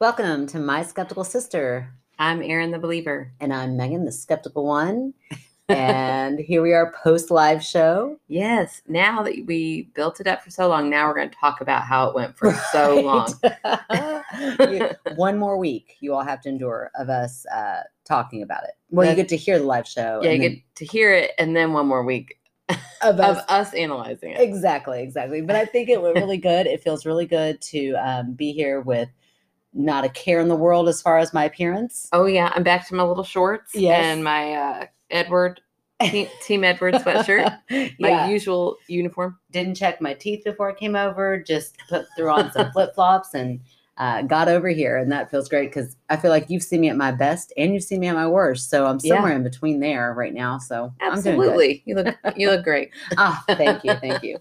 Welcome to My Skeptical Sister. I'm Erin the Believer. And I'm Megan, the Skeptical One. and here we are post live show. Yes. Now that we built it up for so long, now we're going to talk about how it went for so long. You- One more week you all have to endure of us uh, talking about it. Well, you get to hear the live show. yeah, you then get to hear it and then one more week of of us. us analyzing it. Exactly, exactly. But I think it went really good. It feels really good to um, be here with not a care in the world as far as my appearance. Oh, yeah. I'm back to my little shorts Yes. and my uh, Edward, Team, Edward sweatshirt, my yeah. usual uniform. didn't check my teeth before I came over. Just put threw on some flip flops and uh, got over here, and that feels great because I feel like you've seen me at my best and you've seen me at my worst. So I'm Yeah. somewhere in between there right now. So I'm doing good. Absolutely. You look you look great. Ah, thank you, thank you.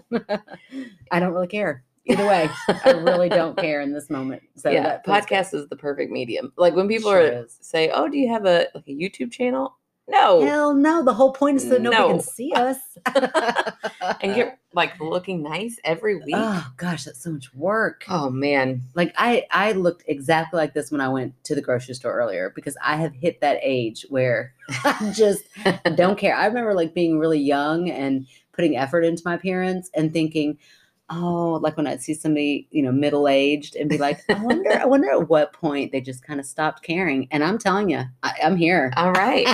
I don't really care either way. I really don't care in this moment. So yeah, that feels good. podcast is the perfect medium. Like when people Sure are is. say, "Oh, do you have a like a YouTube channel?" No. Hell no! The whole point is so nobody No. can see us and get like looking nice every week. Oh gosh, that's so much work. oh man. like I I looked exactly like this when I went to the grocery store earlier because I have hit that age where I just don't care. I remember like being really young and putting effort into my appearance and thinking, oh, like when I'd see somebody, you know, middle aged and be like, I wonder, I wonder at what point they just kind of stopped caring. And I'm telling you, I, I'm here. All right.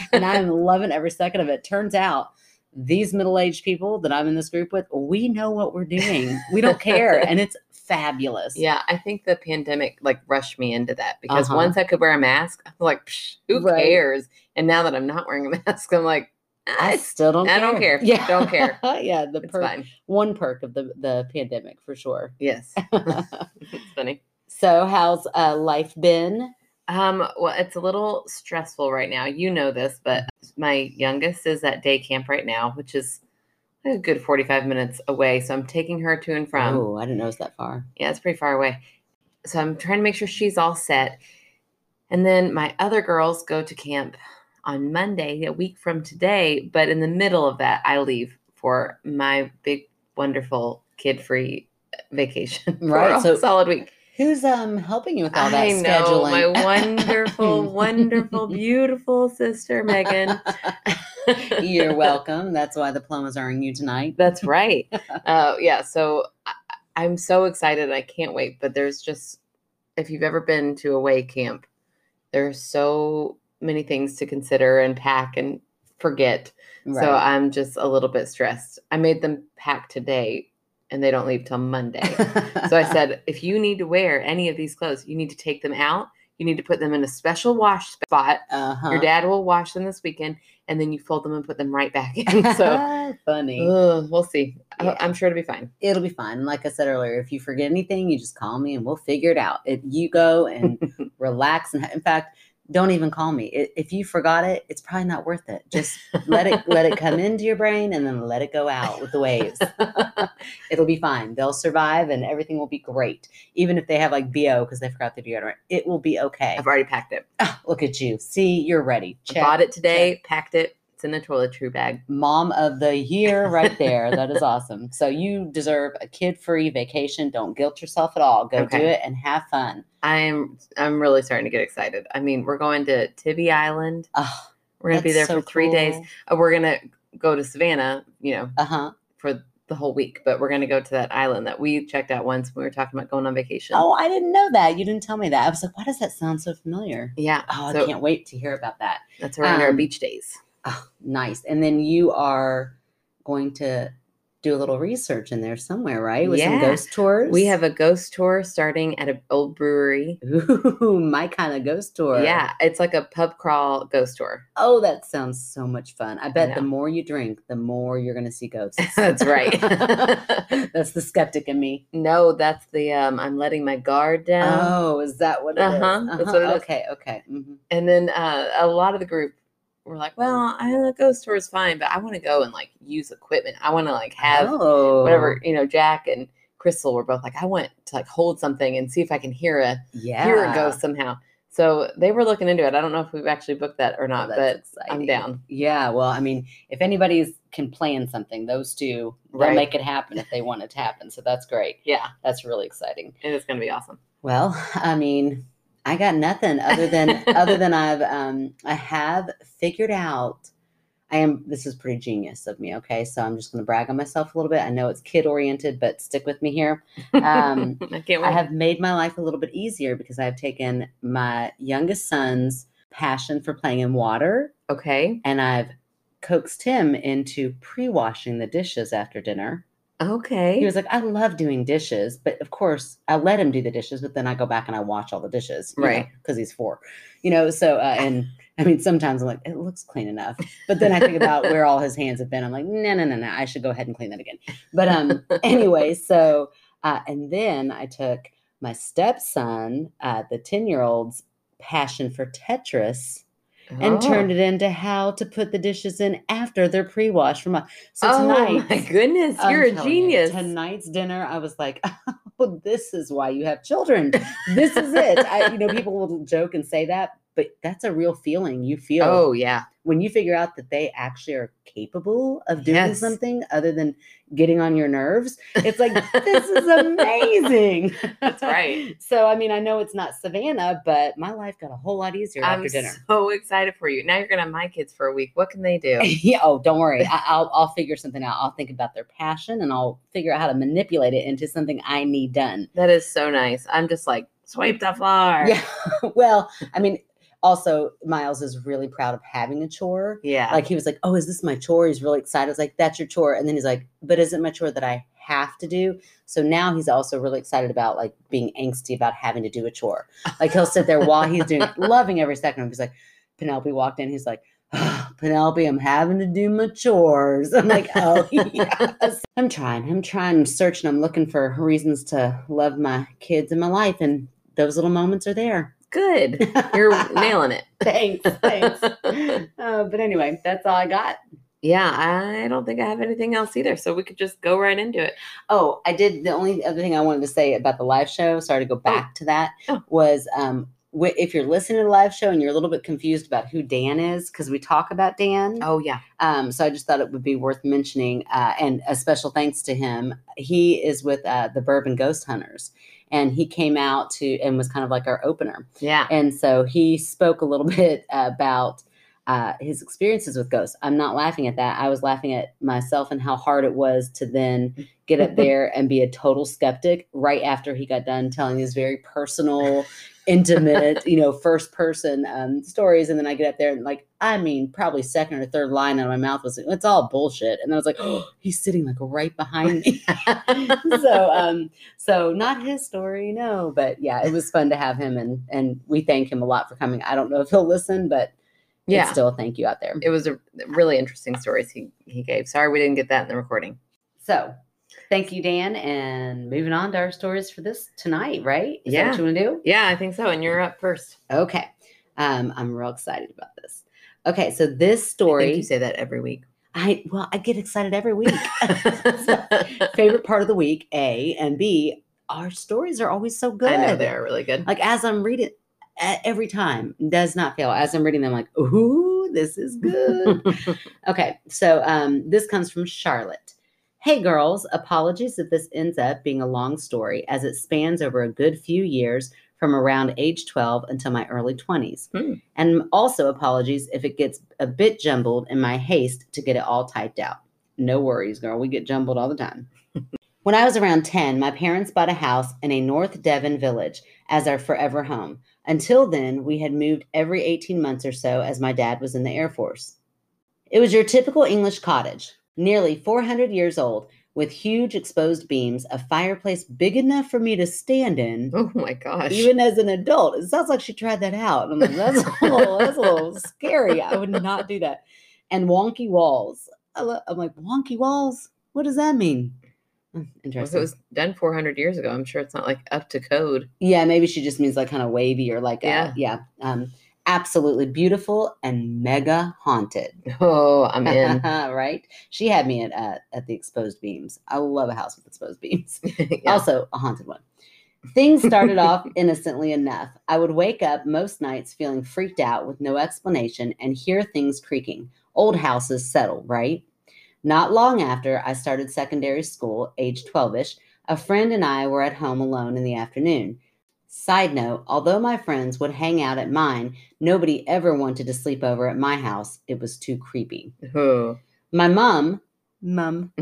and I'm loving every second of it. Turns out these middle aged people that I'm in this group with, we know what we're doing. We don't care. And it's fabulous. yeah, I think the pandemic like rushed me into that because Uh-huh. once I could wear a mask, I was like, who Right. cares? And now that I'm not wearing a mask, I'm like, I still don't. I care. don't care. Yeah, Don't care. yeah, the it's perk, fine. one perk of the the pandemic for sure. Yes, it's funny. so, how's uh, life been? Um, well, it's a little stressful right now. You know this, but my youngest is at day camp right now, which is a good 45 minutes away. So I'm taking her to and from. oh, I didn't know it was that far. Yeah, it's pretty far away. So I'm trying to make sure she's all set. And then my other girls go to camp on Monday, a week from today. But in the middle of that, I leave for my big, wonderful, kid free vacation. Right, a so- solid week. Who's um helping you with all that I know scheduling? my wonderful, wonderful, beautiful sister Megan. You're welcome. That's why the plumbers are on you tonight. That's right. Uh, yeah. So I, I'm so excited. I can't wait. But there's just, if you've ever been to a away camp, there's so many things to consider and pack and forget. So I'm just a little bit stressed. I made them pack today and they don't leave till Monday. so I said, if you need to wear any of these clothes, you need to take them out. You need to put them in a special wash spot. uh-huh. Your dad will wash them this weekend and then you fold them and put them right back in. So funny. Ugh, we'll see. Yeah. I'm sure it'll be fine. It'll be fine. Like I said earlier, if you forget anything, you just call me and we'll figure it out. If you go and relax and in fact, don't even call me. If you forgot it, it's probably not worth it. Just let it let it come into your brain and then let it go out with the waves. It'll be fine. They'll survive and everything will be great. Even if they have like BO because they forgot the deodorant, it will be okay. I've already packed it. Ah, look at you. See, you're ready. Check. bought it today, packed it. It's in the toiletry bag. Mom of the year right there. that is awesome. So you deserve a kid-free vacation. Don't guilt yourself at all. Go do it and have fun. I'm I'm really starting to get excited. I mean, we're going to Tybee Island. Oh, We're gonna be there that's for three days. cool. Uh, We're gonna go to Savannah, you know, Uh-huh. for the whole week. But we're gonna go to that island that we checked out once when we were talking about going on vacation. Oh, I didn't know that. You didn't tell me that. I was like, why does that sound so familiar? yeah. Oh, so I can't wait to hear about that. that's around our Um, beach days. Oh, nice. And then you are going to do a little research in there somewhere, right? With some ghost tours. We have a ghost tour starting at an old brewery. Ooh, my kind of ghost tour. Yeah, it's like a pub crawl ghost tour. Oh, that sounds so much fun. I bet the more you drink, the more you're going to see ghosts. That's right. That's the skeptic in me. No, that's the um I'm letting my guard down. Oh, is that what it is? Uh-huh, that's what it is. Okay, okay. mhm. And then uh, a lot of the group were like, "Well, I the ghost tour is fine, but I want to go and like use equipment. I want to like have oh, whatever you know." Jack and Crystal were both like, "I want to like hold something and see if I can hear a Yeah. hear a ghost somehow." So they were looking into it. I don't know if we've actually booked that or Oh, not, that's but I'm down. Yeah, well, I mean, if anybody's can plan something, those two they'll Right. make it happen if they want it to happen. So that's great. Yeah, That's really exciting. it is going to be awesome. Well, I mean, I got nothing other than other than I've um I have figured out I am this is pretty genius of me, okay? So I'm just gonna brag on myself a little bit. I know it's kid oriented, but stick with me here. Um I. I have made my life a little bit easier because I've taken my youngest son's passion for playing in water okay. and I've coaxed him into pre-washing the dishes after dinner. Okay. He was like, I love doing dishes, but of course I let him do the dishes, but then I go back and I wash all the dishes, Right. Because he's four, you know. So, uh, and I mean, sometimes I'm like, it looks clean enough, but then I think about where all his hands have been. I'm like, no, no, no, no, I should go ahead and clean that again. But um, anyway, so uh, and then I took my stepson, uh, the ten year old's passion for Tetris and Oh. turned it into how to put the dishes in after they're pre-washed from a so Oh tonight my goodness, I'm you're a telling you, genius. tonight's dinner, I was like, "Oh, this is why you have children. This is it." I, you know, people will joke and say that, but that's a real feeling you feel oh yeah. when you figure out that they actually are capable of doing Yes. something other than getting on your nerves. It's like this is amazing. That's right. So, I mean, I know it's not Savannah, but my life got a whole lot easier after dinner. I'm after dinner. so excited for you. Now you're gonna have my kids for a week. What can they do? yeah. Oh, don't worry. I, I'll I'll figure something out. I'll think about their passion and I'll figure out how to manipulate it into something I need done. That is so nice. I'm just like swipe the floor. Yeah. well, I mean, also Miles is really proud of having a chore. Yeah. Like he was like, "Oh, is this my chore?" He's really excited. I was like, "That's your chore," and then he's like, "But is it my chore that I have to do?" So now he's also really excited about like being angsty about having to do a chore. Like he'll sit there while he's doing, loving every second of it. He's like, Penelope walked in. He's like, "Ah, Penelope, I'm having to do my chores. I'm like, oh, yes. I'm trying. I'm trying. I'm searching. I'm looking for reasons to love my kids and my life. And those little moments are there. Good. You're nailing it. thanks. Thanks. Uh, but anyway, that's all I got. Yeah, I don't think I have anything else either. So we could just go right into it. Oh, I did. The only other thing I wanted to say about the live show, sorry to go back to that, Oh. was um, wh- if you're listening to the live show and you're a little bit confused about who Dan is, because we talk about Dan. Oh yeah. Um, so I just thought it would be worth mentioning, uh, and a special thanks to him. He is with uh, the Bourbon Ghost Hunters, and he came out to and was kind of like our opener. Yeah. And so he spoke a little bit about uh, his experiences with ghosts. I'm not laughing at that. I was laughing at myself and how hard it was to then get up there and be a total skeptic right after he got done telling his very personal, intimate, you know, first person um, stories. And then I get up there and like, I mean, probably second or third line out of my mouth was, it's all bullshit. And I was like, oh, he's sitting like right behind me. so um so not his story no but yeah it was fun to have him and and we thank him a lot for coming i don't know if he'll listen but yeah Yeah. still a thank you out there It was a really interesting stories he he gave. Sorry we didn't get that in the recording. so thank you dan and moving on to our stories for this tonight right is that Yeah. what you want to do Yeah, I think so. And you're up first. okay um i'm real excited about this okay so this story you say that every week. i well i get excited every week favorite part of the week a and b our stories are always so good I know they are really good. like as I'm reading every time does not fail as I'm reading them like ooh this is good okay so um this comes from Charlotte hey girls apologies if this ends up being a long story as it spans over a good few years from around age 12 until my early 20s Hmm. and also apologies if it gets a bit jumbled in my haste to get it all typed out no worries girl we get jumbled all the time when I was around 10, my parents bought a house in a North Devon village as our forever home. Until then, we had moved every 18 months or so as my dad was in the Air Force. It was your typical English cottage, nearly 400 years old, with huge exposed beams, a fireplace big enough for me to stand in, oh my gosh. even as an adult. It sounds like she tried that out. I'm like, that's a little, that's a little scary. I would not do that. And wonky walls. I'm like, wonky walls? What does that mean? Hmm, Well, if it was done 400 years ago, I'm sure it's not like up to code. Yeah, maybe she just means like kind of wavy or like yeah, Yeah. yeah. Um, absolutely beautiful and mega haunted. Oh, I'm in. right? She had me at uh, at the exposed beams. I love a house with exposed beams. Yeah. Also, a haunted one. Things started off innocently enough. I would wake up most nights feeling freaked out with no explanation and hear things creaking. Old houses settle, right? Not long after I started secondary school, age 12 ish, a friend and I were at home alone in the afternoon. Side note, although my friends would hang out at mine, nobody ever wanted to sleep over at my house. It was too creepy. Oh. My mom, mum,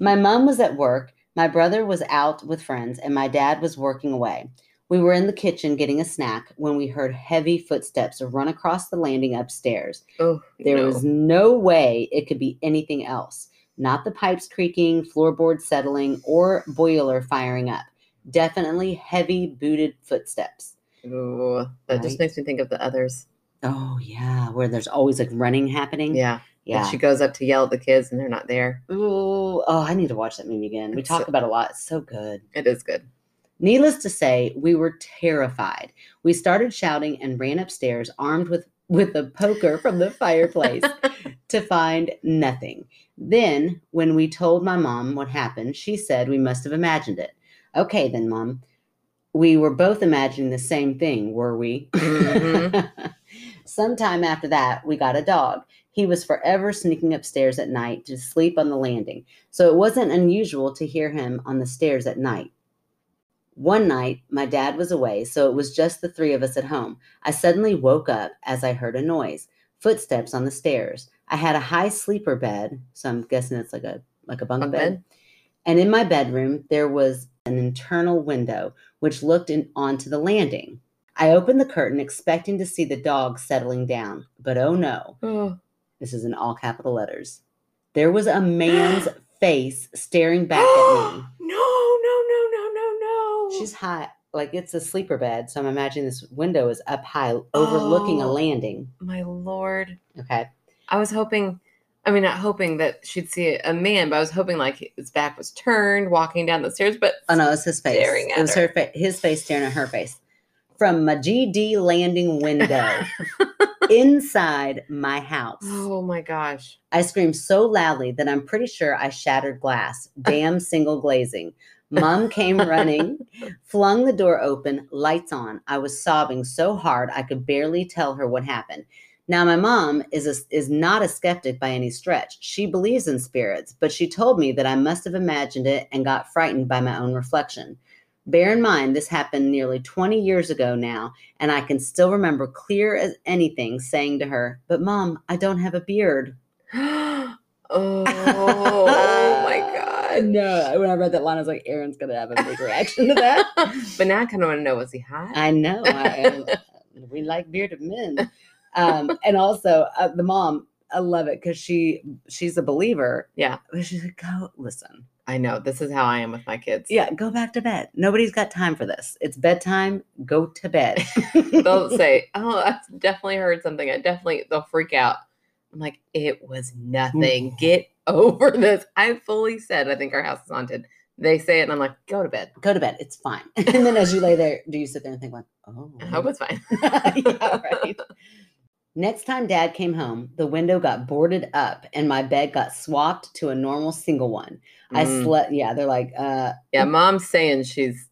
my mom was at work, my brother was out with friends, and my dad was working away. We were in the kitchen getting a snack when we heard heavy footsteps run across the landing upstairs. oh, There no. was no way it could be anything else. Not the pipes creaking, floorboards settling, or boiler firing up. Definitely heavy booted footsteps. Ooh, that just makes me think of the others. Oh yeah, where there's always like running happening. Yeah. yeah. And she goes up to yell at the kids and they're not there. Ooh, oh, I need to watch that movie again. We It's talk so- about it a lot. It's so good. It is good. Needless to say, we were terrified. We started shouting and ran upstairs armed with with a poker from the fireplace to find nothing. Then, when we told my mom what happened, she said we must have imagined it. Okay, then, mom. We were both imagining the same thing, were we? Mhm. Sometime after that, we got a dog. He was forever sneaking upstairs at night to sleep on the landing, so it wasn't unusual to hear him on the stairs at night. One night, my dad was away, so it was just the three of us at home. I suddenly woke up as I heard a noise, footsteps on the stairs. I had a high sleeper bed, so I'm guessing it's like a like a bunk, Bunk bed. bed? And in my bedroom, there was an internal window which looked in, onto the landing. I opened the curtain expecting to see the dog settling down, but oh no, Oh. this is in all capital letters. There was a man's face staring back at me. No, no, no, no, no, no. She's high, like it's a sleeper bed, so I'm imagining this window is up high, oh. overlooking a Oh. landing. my lord. Okay. I was hoping, I mean, not hoping that she'd see a man, but I was hoping like his back was turned, walking down the stairs. But Oh no, it's his face. Staring it was her. her fa- his face staring at her face. From my GD landing window inside my house. oh my gosh. I screamed so loudly that I'm pretty sure I shattered glass. Damn single glazing. Mom came running, flung the door open, lights on. I was sobbing so hard I could barely tell her what happened. Now, my mom is a, is not a skeptic by any stretch. She believes in spirits, but she told me that I must have imagined it and got frightened by my own reflection. Bear in mind, this happened nearly 20 years ago now, and I can still remember clear as anything saying to her, But mom, I don't have a beard. oh my god. No, when I read that line, I was like, Erin's gonna have a big reaction to that. but now I kind of want to know was he hot? I know. I, I- we like bearded men, um, and also uh, the mom. I love it because she she's a believer. Yeah. but she's like, go listen. I know. This is how I am with my kids. Yeah, go back to bed. Nobody's got time for this. It's bedtime. Go to bed. They'll say, "Oh, I definitely heard something." I definitely they'll freak out. I'm like, "It was nothing. Get over this." I fully said, "I think our house is haunted." They say it, and I'm like, "Go to bed." go to bed. It's fine. And then as you lay there, do you sit there and think like, oh, I hope it's fine. yeah, right. Next time dad came home, the window got boarded up and my bed got swapped to a normal single one. I Mm. slept, yeah, they're like, uh, Yeah, mom's saying she's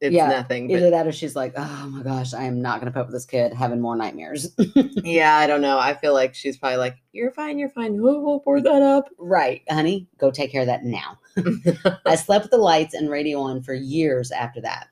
it's Yeah, nothing. either that or she's like, oh my gosh, I am not going to put up with this kid having more nightmares. yeah, I don't know. I feel like she's probably like, "You're fine. You're fine. Oh, we'll board that up." right, honey, go take care of that now. I slept with the lights and radio on for years after that.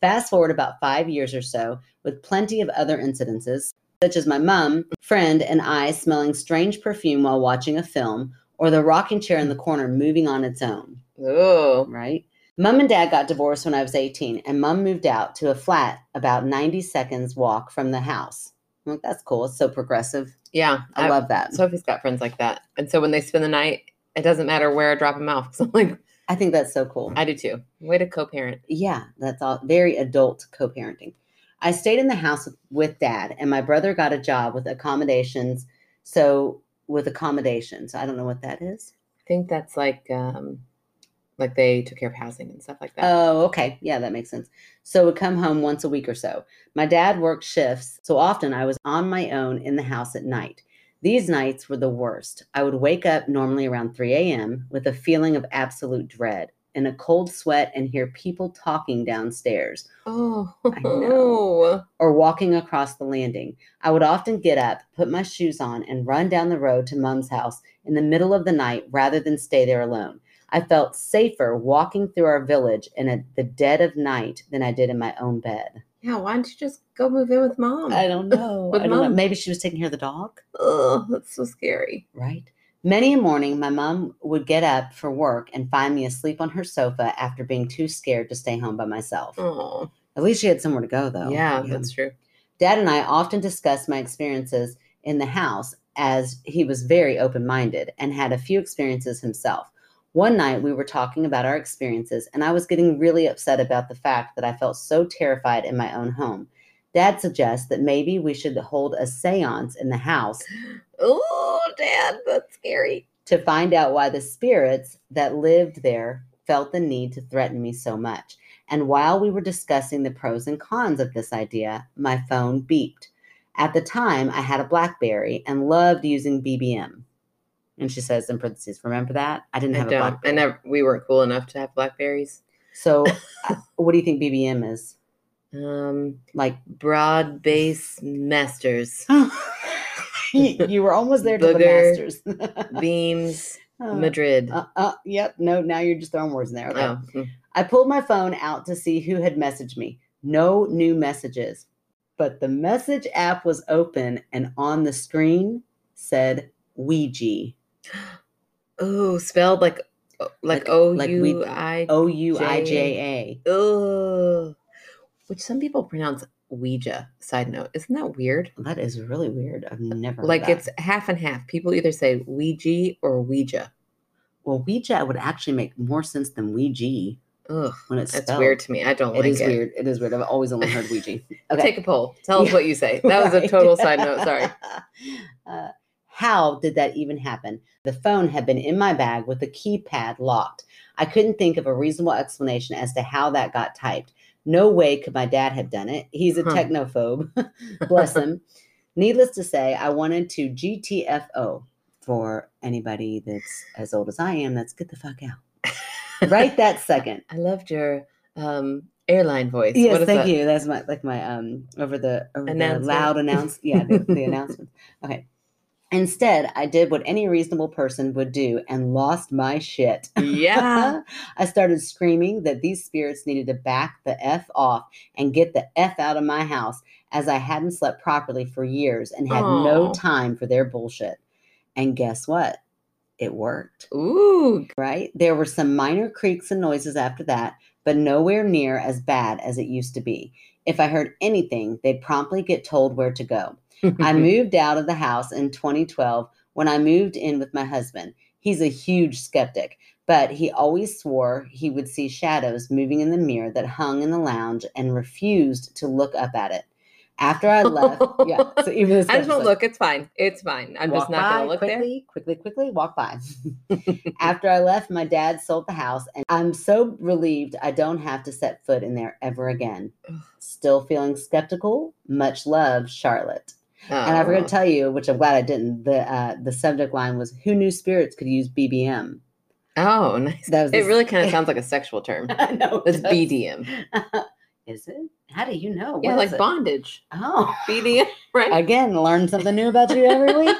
Fast forward about five years or so, with plenty of other incidences, such as my mom, friend, and I smelling strange perfume while watching a film, or the rocking chair in the corner moving on its own, oh, right? Mom and dad got divorced when I was 18, and mom moved out to a flat about 90 seconds walk from the house. I'm like, that's cool. It's so progressive. yeah. I, love that. Sophie's got friends like that, and so when they spend the night, it doesn't matter where I drop them off. I'm like, I think that's so cool. I do too. Way to co-parent. yeah, that's all very adult co parenting. I stayed in the house with, dad, and my brother got a job with accommodations. So, with accommodations, I don't know what that is. I think that's like, um, like they took care of housing and stuff like that. Oh, okay. Yeah, that makes sense. So, would come home once a week or so. My dad worked shifts, so often I was on my own in the house at night. These nights were the worst. I would wake up normally around 3 a.m. with a feeling of absolute dread and a cold sweat and hear people talking downstairs. oh, I know. or walking across the landing. I would often get up, put my shoes on, and run down the road to Mum's house in the middle of the night rather than stay there alone. I felt safer walking through our village in a, the dead of night than I did in my own bed. Yeah, why don't you just go move in with mom? I don't know. With I don't know. Maybe she was taking care of the dog, Oh, that's so scary. right? Many a morning, my mom would get up for work and find me asleep on her sofa after being too scared to stay home by myself. Oh, At least she had somewhere to go, though. yeah, that's true. Dad and I often discussed my experiences in the house as he was very open minded and had a few experiences himself. One night we were talking about our experiences, and I was getting really upset about the fact that I felt so terrified in my own home. Dad suggests that maybe we should hold a seance in the house Oh, Dad, that's scary. to find out why the spirits that lived there felt the need to threaten me so much. And while we were discussing the pros and cons of this idea, my phone beeped. At the time, I had a Blackberry and loved using BBM. And she says in parentheses, remember that? I didn't have a don't. I Blackberry. never. We weren't cool enough to have blackberries. So, uh, what do you think BBM is? Um, Like, broad base masters, you you were almost there to the masters. beams, Uh, Madrid. uh, uh, yep. No, now you're just throwing words in there. Okay. Oh, mm. I pulled my phone out to see who had messaged me. No new messages. But the message app was open and on the screen said Ouija. oh, spelled like like O U I. O U I J Oh, which some people pronounce Ouija. Side note, isn't that weird? That is really weird. I've never heard Like it's half and half. People either say Ouija or Ouija. well, Ouija would actually make more sense than Ouija Ugh, when it's that's spelled. weird to me. I don't It like is it. weird. It is weird. I've always only heard Ouija. Okay. Take a poll. Tell us what you say. That was a total side note. Sorry. Uh, how did that even happen? The phone had been in my bag with the keypad locked. I couldn't think of a reasonable explanation as to how that got typed. No way could my dad have done it. He's a technophobe. Bless him. Needless to say, I wanted to GTFO for anybody that's as old as I am. That's get the fuck out. right that second. I loved your um, airline voice. Yes, What is thank that? you. That's my like my um over the over the Announcement. loud announce yeah the, the announcement. Okay. Instead, I did what any reasonable person would do and lost my shit. Yeah. I started screaming that these spirits needed to back the F off and get the F out of my house as I hadn't slept properly for years and had no time for their bullshit. And guess what? It worked Ooh. right? There were some minor creaks and noises after that, but nowhere near as bad as it used to be. If I heard anything, they'd promptly get told where to go. I moved out of the house in 2012 when I moved in with my husband. He's a huge skeptic, but he always swore he would see shadows moving in the mirror that hung in the lounge and refused to look up at it. After I left, yeah. So even I just won't like, look. It's fine. It's fine. I'm just not going to look there. quickly, Quickly, quickly, walk by. After I left, my dad sold the house, and I'm so relieved I don't have to set foot in there ever again. Still feeling skeptical. Much love, Charlotte. And I forgot Oh. to tell you, which I'm glad I didn't. The uh, the subject line was "Who knew spirits could use BBM?" Oh, nice. That was It the- really kind of sounds like a sexual term. I know. It's it does. BDM. Is it? How do you know? Yeah, like it? bondage. Oh, BDM, right? again, learn something new about you every week.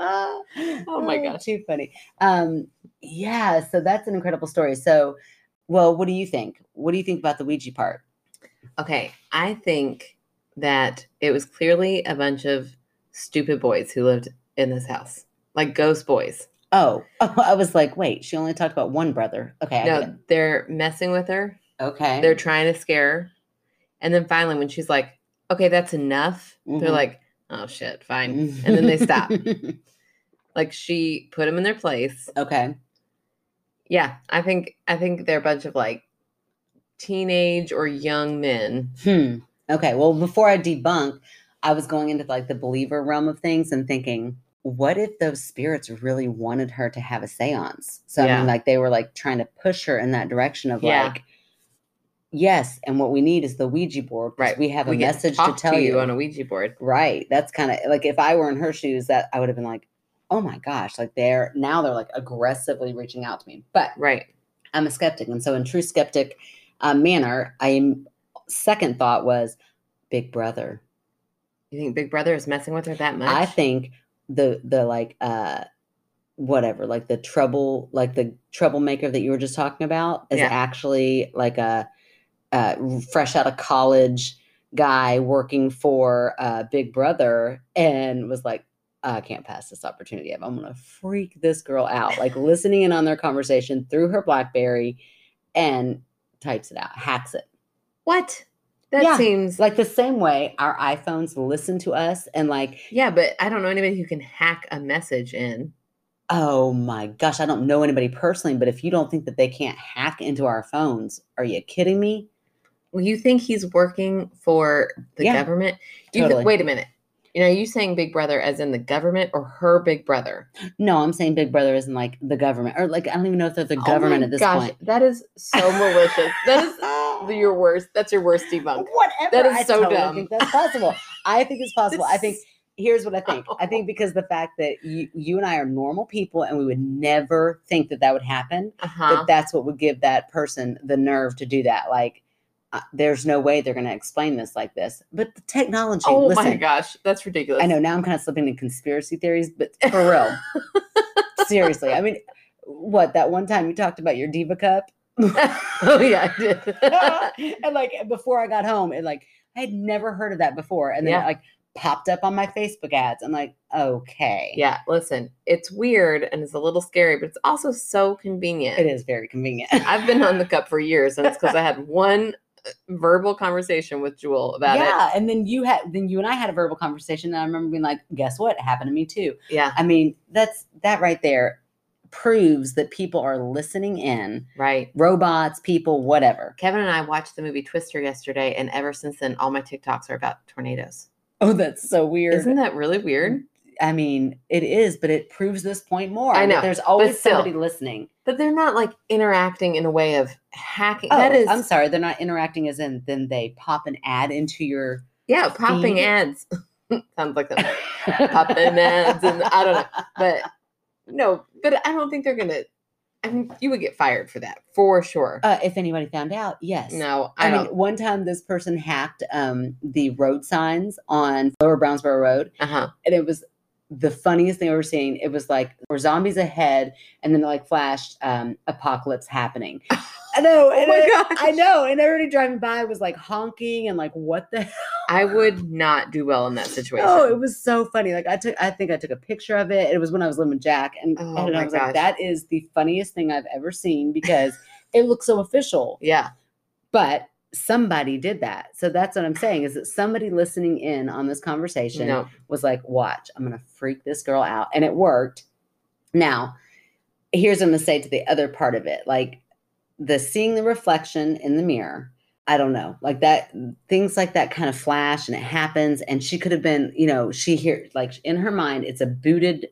Oh my gosh. too funny. Um, yeah, so that's an incredible story. So, well, what do you think? What do you think about the Ouija part? Okay, I think that it was clearly a bunch of stupid boys who lived in this house, like ghost boys. Oh, oh I was like, wait, she only talked about one brother. Okay, I No, they're messing with her. okay, They're trying to scare her. And then finally, when she's like, okay, that's enough, Mhm. they're like, oh shit, fine. And then they stop. like she put them in their place. okay, Yeah, I think I think they're a bunch of like teenage or young men. hmm. Okay, well, before I debunk, I was going into like the believer realm of things and thinking, what if those spirits really wanted her to have a seance? So I mean, like they were like trying to push her in that direction of Yeah. like, yes, and what we need is the Ouija board. Right. We have a we get message to talk tell you. on a Ouija board. right. That's kind of like if I were in her shoes, that I would have been like, oh my gosh, like they're now they're like aggressively reaching out to me. But Right. I'm a skeptic, and so in true skeptic uh, manner, I second thought was Big Brother. You think Big Brother is messing with her that much? I think the the like uh whatever, like the trouble, like the troublemaker that you were just talking about, is Yeah. actually like a, a fresh out of college guy working for uh, Big Brother, and was like, I can't pass this opportunity up. I'm gonna freak this girl out. Like listening in on their conversation through her BlackBerry, and types it out, hacks it. What? That Yeah, seems Like the same way our iPhones listen to us and like yeah, but I don't know anybody who can hack a message in. Oh my gosh, I don't know anybody personally, but if you don't think that they can't hack into our phones, are you kidding me? Well, you think he's working for the Yeah, government? You th- wait a minute. You know, are you saying Big Brother as in the government or her Big Brother? No, I'm saying Big Brother isn't like the government, or like I don't even know if they're the Oh government at this gosh, point. That is so malicious. That is your worst. That's your worst debunk. Whatever. That is I so totally dumb. think that's possible. I think it's possible. I think here's what I think. I think because the fact that you, you and I are normal people, and we would never think that that would happen. Uh-huh. That that's what would give that person the nerve to do that. Like, uh, there's no way they're going to explain this like this. But the technology. oh listen, my gosh, that's ridiculous. I know now I'm kind of slipping into conspiracy theories, but for real, seriously. I mean, what that one time you talked about your diva cup, oh yeah, I did. and like before I got home, and like I had never heard of that before, and then Yeah. it like popped up on my Facebook ads. I'm like, okay, yeah, listen, it's weird and it's a little scary, but it's also so convenient. it is very convenient. I've been on the cup for years, and it's because I had one verbal conversation with Jewel about it. yeah, and then you had then you and I had a verbal conversation, and I remember being like, guess what? It happened to me too. Yeah, I mean, that's that right there proves that people are listening in right. robots people whatever Kevin and I watched the movie Twister yesterday, and ever since then, all my TikToks are about tornadoes. oh that's so weird Isn't that really weird? I mean, it is, but it proves this point more. I that know, There's always still. somebody listening. But they're not like interacting in a way of hacking. Oh, that is, I'm sorry, they're not interacting as in then they pop an ad into your yeah, popping feed. ads. Sounds like them. Popping ads, and I don't know, but no, but I don't think they're gonna. I mean, you would get fired for that for sure. uh, if anybody found out, yes. no, I, I, mean, one time this person hacked um, the road signs on Lower Brownsboro Road, Uh huh. and it was the funniest thing I've ever seen. It was like were zombies ahead, and then like flashed um, apocalypse happening. I know, Oh and my I, gosh. I know, and everybody driving by was like honking and like, what the hell? I would not do well in that situation. Oh, it was so funny. Like I took, I think I took a picture of it. It was when I was living with Jack, and, Oh and I was gosh. like, "That is the funniest thing I've ever seen because it looks so official." yeah. But somebody did that, so that's what I'm saying is that somebody listening in on this conversation No. was like, "Watch, I'm gonna freak this girl out," and it worked. Now, here's what I'm gonna say to the other part of it, like the seeing the reflection in the mirror. I don't know, like that things like that kind of flash and it happens. And she could have been, you know, she hear like in her mind, it's a booted,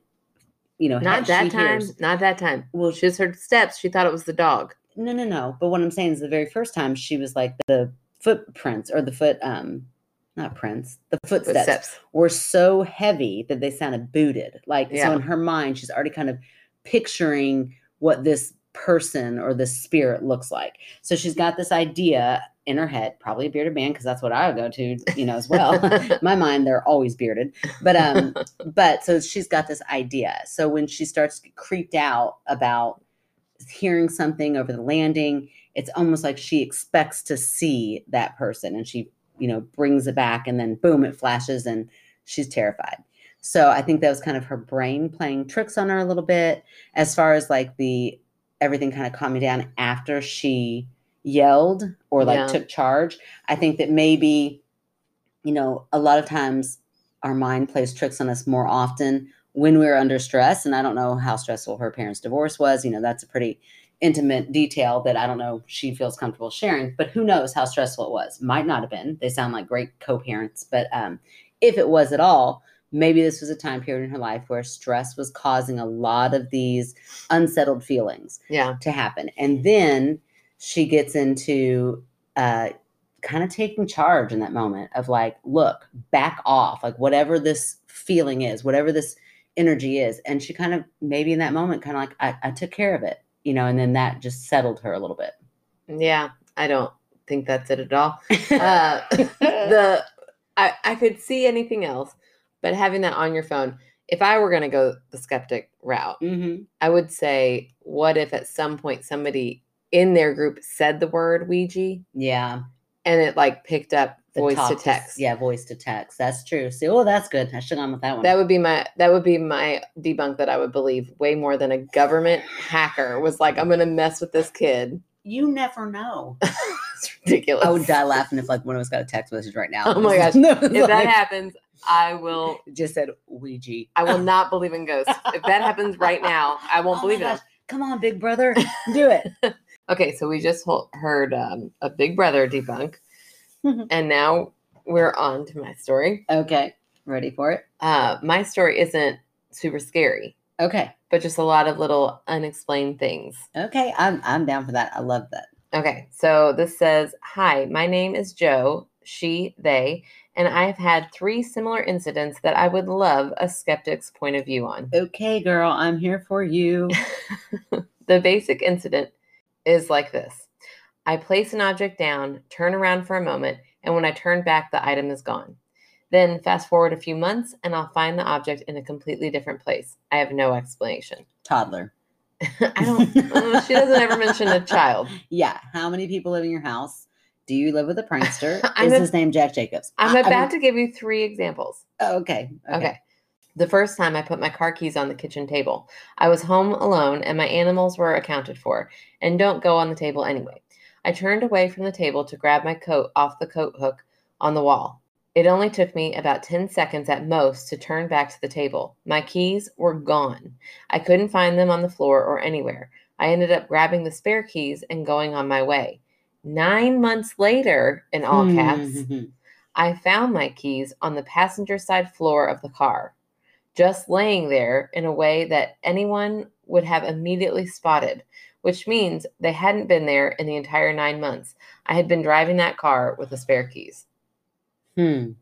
you know, Not that time. hears. Not that time. Well, She just heard steps. She thought it was the dog. No, no, no. But what I'm saying is the very first time she was like the footprints or the foot, um, not prints, the footsteps, Footsteps. were so heavy that they sounded booted. Like Yeah. so in her mind, she's already kind of picturing what this person or this spirit looks like. So she's got this idea in her head, probably a bearded man, because that's what I would go to, you know, as well. My mind, they're always bearded. But um, but so she's got this idea. So when she starts to get creeped out about hearing something over the landing, it's almost like she expects to see that person and she, you know, brings it back and then boom, it flashes and she's terrified. So I think that was kind of her brain playing tricks on her a little bit as far as like the everything kind of calming down after she yelled or like Yeah. took charge. I think that maybe, you know, a lot of times our mind plays tricks on us more often when we're under stress. And I don't know how stressful her parents' divorce was. You know, that's a pretty intimate detail that I don't know she feels comfortable sharing, but who knows how stressful it was. Might not have been. They sound like great co-parents, but um, if it was at all, maybe this was a time period in her life where stress was causing a lot of these unsettled feelings yeah. to happen. And then she gets into uh, kind of taking charge in that moment of like, look, back off, like whatever this feeling is, whatever this energy is. And she kind of maybe in that moment, kind of like, I, I took care of it, you know, and then that just settled her a little bit. Yeah. I don't think that's it at all. Uh, the I, I could see anything else, but having that on your phone, if I were going to go the skeptic route, Mm-hmm. I would say, what if at some point somebody in their group said the word Ouija Yeah. And it like picked up the voice to text? yeah, voice to text. That's true. See, oh, that's good. I should have gone with that one. That would be my that would be my debunk that I would believe way more than a government hacker was like, I'm gonna mess with this kid. you never know. it's ridiculous. I would die laughing if like one of us got a text message right now. Oh my gosh. No, If that happens, I will just said Ouija. I will not believe in ghosts. If that happens right now, I won't Oh my believe gosh. it. Come on, big brother, do it. Okay, so we just heard um, a Big Brother debunk, and now we're on to my story. okay, ready for it? Uh, my story isn't super scary, Okay, but just a lot of little unexplained things. okay, I'm I'm down for that. I love that. Okay, so this says Hi, my name is Joe, she, they, and I've had three similar incidents that I would love a skeptic's point of view on. Okay, girl, I'm here for you. the basic incident is like this I place an object down, turn around for a moment, and when I turn back, the item is gone. Then fast forward a few months, and I'll find the object in a completely different place. I have no explanation. Toddler. I don't. uh, she doesn't ever mention a child. Yeah. How many people live in your house? Do you live with a prankster? Is a- his name Jack Jacobs? I'm I- I about mean- to give you three examples. oh, okay. Okay. The first time I put my car keys on the kitchen table, I was home alone and my animals were accounted for and don't go on the table anyway. I turned away from the table to grab my coat off the coat hook on the wall. It only took me about 10 seconds at most to turn back to the table. My keys were gone. I couldn't find them on the floor or anywhere. I ended up grabbing the spare keys and going on my way. Nine months later, in all caps, Hmm. I found my keys on the passenger side floor of the car, just laying there in a way that anyone would have immediately spotted, which means they hadn't been there in the entire nine months. I had been driving that car with the spare keys. Hmm.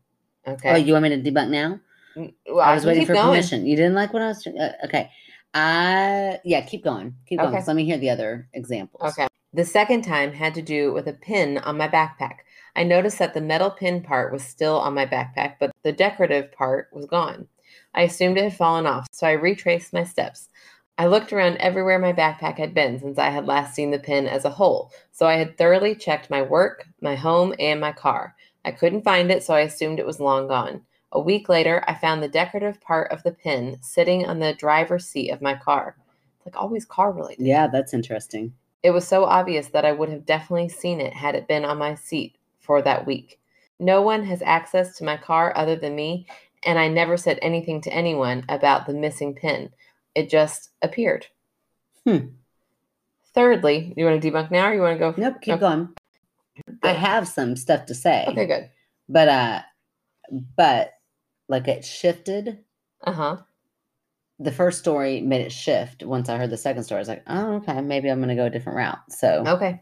Okay. Oh, you want me to debunk now? Well, I was waiting for going. permission. You didn't like what I was. Uh, okay. Uh yeah. Keep going. Keep going. Okay. Let me hear the other examples. Okay. The second time had to do with a pin on my backpack. I noticed that the metal pin part was still on my backpack, but the decorative part was gone. I assumed it had fallen off, so I retraced my steps. I looked around everywhere my backpack had been since I had last seen the pin as a whole, so I had thoroughly checked my work, my home, and my car. I couldn't find it, so I assumed it was long gone. A week later, I found the decorative part of the pin sitting on the driver's seat of my car. It's like always car related. Yeah, that's interesting. It was so obvious that I would have definitely seen it had it been on my seat for that week. No one has access to my car other than me, and I never said anything to anyone about the missing pin. It just appeared. Hmm. Thirdly, you want to debunk now or you want to go? Nope. Keep going. I have some stuff to say. Okay, good. But uh, but like it shifted. Uh huh. The first story made it shift. Once I heard the second story, I was like, oh, okay, maybe I'm gonna go a different route. So Okay.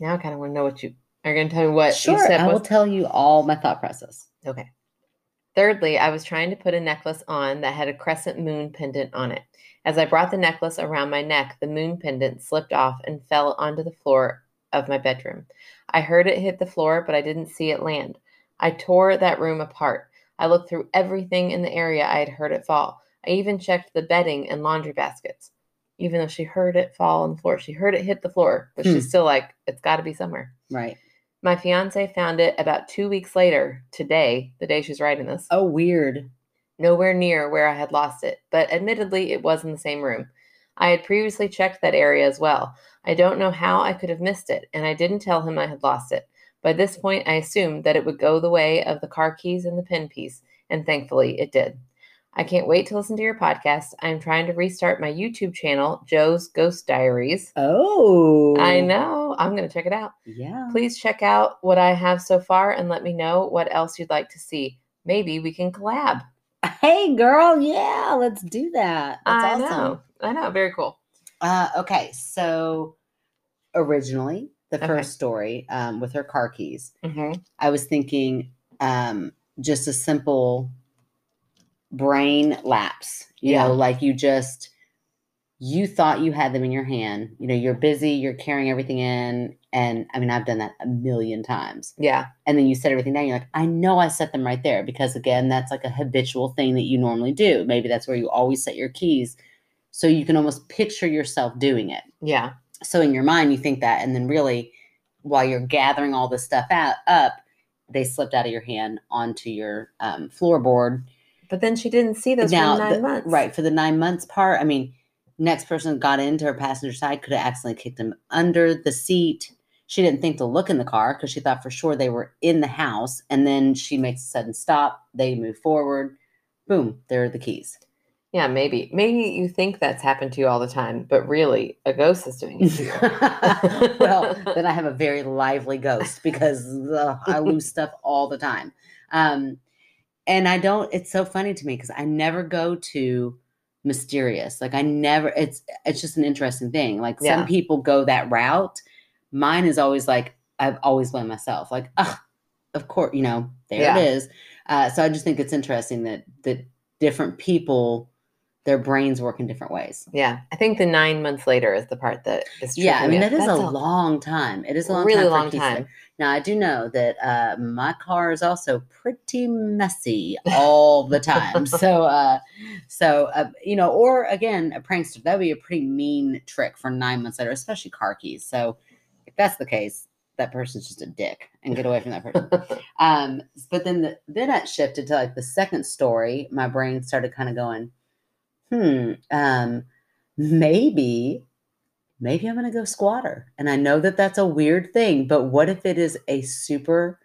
Now I kind of want to know what you are going to tell me what sure, you said I will tell you all my thought process. Okay. Thirdly, I was trying to put a necklace on that had a crescent moon pendant on it. As I brought the necklace around my neck, the moon pendant slipped off and fell onto the floor of my bedroom. I heard it hit the floor, but I didn't see it land. I tore that room apart. I looked through everything in the area I had heard it fall. I even checked the bedding and laundry baskets. Even though she heard it fall on the floor, she heard it hit the floor, but Hmm. she's still like, it's got to be somewhere. Right. My fiance found it about two weeks later, today, the day she's writing this, Oh, weird. nowhere near where I had lost it, but admittedly, it was in the same room. I had previously checked that area as well. I don't know how I could have missed it, and I didn't tell him I had lost it. By this point, I assumed that it would go the way of the car keys and the pin piece, and thankfully, it did. I can't wait to listen to your podcast. I'm trying to restart my YouTube channel, Joe's Ghost Diaries. Oh, I know. I'm going to check it out. Yeah. Please check out what I have so far and let me know what else you'd like to see. Maybe we can collab. Hey, girl. Yeah, let's do that. That's I awesome. know. I know. Very cool. Uh, okay, so originally the Okay. first story um, with her car keys, Mm-hmm. I was thinking um, just a simple brain lapse. You Yeah. know, like you just you thought you had them in your hand. You know, you're busy, you're carrying everything in. And I mean, I've done that a million times. Yeah. And then you set everything down. You're like, I know I set them right there because, again, that's like a habitual thing that you normally do. Maybe that's where you always set your keys. So you can almost picture yourself doing it. Yeah. So in your mind, you think that. And then really, while you're gathering all this stuff out, up, they slipped out of your hand onto your um, floorboard. But then she didn't see those Now, for nine the- months. Right. For the nine months part, I mean, next person got into her passenger side could have accidentally kicked him under the seat. She didn't think to look in the car because she thought for sure they were in the house. And then she makes a sudden stop. They move forward. Boom, there are the keys. Yeah, maybe. Maybe you think that's happened to you all the time, but really a ghost is doing it to you. well, then I have a very lively ghost because ugh, I lose stuff all the time. Um, and I don't, it's so funny to me because I never go to mysterious. Like I never, it's, it's just an interesting thing. Like Yeah. some people go that route. Mine is always like, I've always blamed myself. Like, ah, of course, you know, there Yeah. it is. Uh, so I just think it's interesting that, that different people, their brains work in different ways. yeah. I think the nine months later is the part that is Yeah, I mean that is that is a long time. It is a long really time. long time. Now I do know that uh, my car is also pretty messy all the time. so, uh, so uh, you know, or again, a prankster that would be a pretty mean trick for nine months later, especially car keys. So, if that's the case, that person's just a dick, and get away from that person. um, but then the, then it shifted to like the second story. My brain started kind of going, hmm, um, maybe maybe I'm going to go squatter. And I know that that's a weird thing, but what if it is a super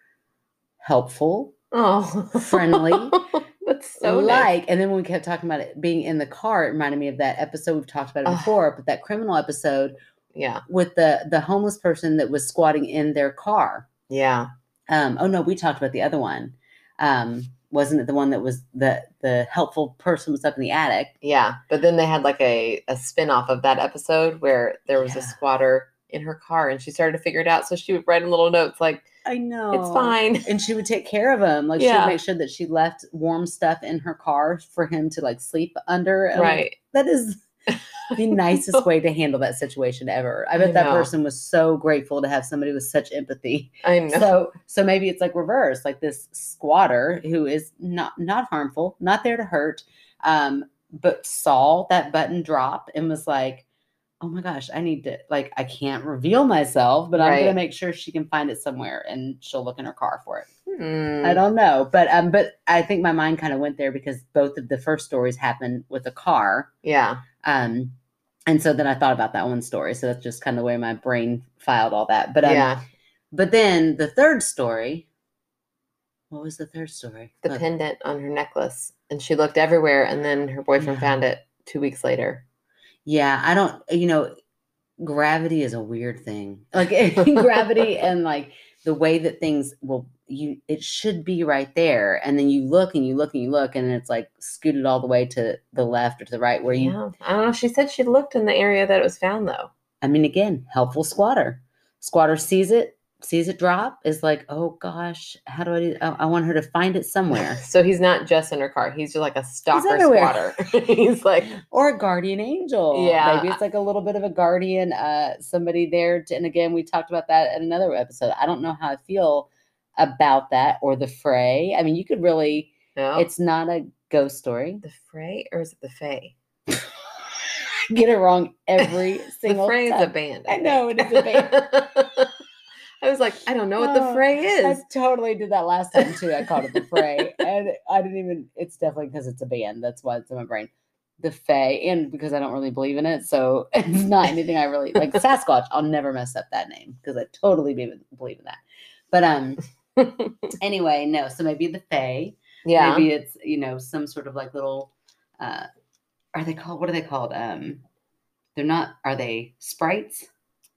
helpful, oh, friendly, That's so nice. like, and then when we kept talking about it being in the car, it reminded me of that episode we've talked about it before, but that criminal episode Yeah. with the the homeless person that was squatting in their car. Yeah. Um, oh no, we talked about the other one. Um, wasn't it the one that was the the helpful person was up in the attic? Yeah. But then they had like a, a spin off of that episode where there was a squatter in her car and she started to figure it out. So she would write in little notes like, I know it's fine. and she would take care of him. Like she would make sure that she left warm stuff in her car for him to like sleep under. And I'm like, Right. that is the nicest way to handle that situation ever. I bet I that person was so grateful to have somebody with such empathy. I know. So so maybe it's like reverse, like this squatter who is not not harmful, not there to hurt, um, but saw that button drop and was like, "Oh my gosh, I need to like I can't reveal myself, but I'm Right. gonna make sure she can find it somewhere and she'll look in her car for it." Hmm. I don't know, but um, but I think my mind kind of went there because both of the first stories happened with a car, Yeah. um, and so then I thought about that one story. So that's just kind of the way my brain filed all that. But um, yeah. but then the third story, what was the third story? The Oh, pendant on her necklace. And she looked everywhere and then her boyfriend Yeah. found it two weeks later. Yeah, I don't. Eh, you know, gravity is a weird thing. Like eh, gravity and like the way that things will you it should be right there and then you look and you look and you look and it's like scooted all the way to the left or to the right where you yeah. I don't know. She said she looked in the area that it was found though. I mean, again, helpful squatter. Squatter sees it, sees it drop, is like, oh gosh, how do I do? I, I want her to find it somewhere. So he's not just in her car. He's just like a stalker squatter. he's like, or a guardian angel. Yeah. Maybe it's like a little bit of a guardian, uh, somebody there. To, and again, we talked about that in another episode. I don't know how I feel about that or the fray. I mean, you could really, no, it's not a ghost story. the fray or is it the fay? Get it wrong every single. The Fray is a band. I know, it is a band. I was like, I don't know what the fray is. I totally did that last time too. I called it the fray, and I didn't even. It's definitely because it's a band. That's why it's in my brain. The Fae, and because I don't really believe in it, so it's not anything I really like. Sasquatch, I'll never mess up that name because I totally believe in, that. But um, anyway, no. So maybe the Fae. yeah. Maybe it's you know some sort of like little. uh Are they called? What are they called? Um, they're not. Are they sprites?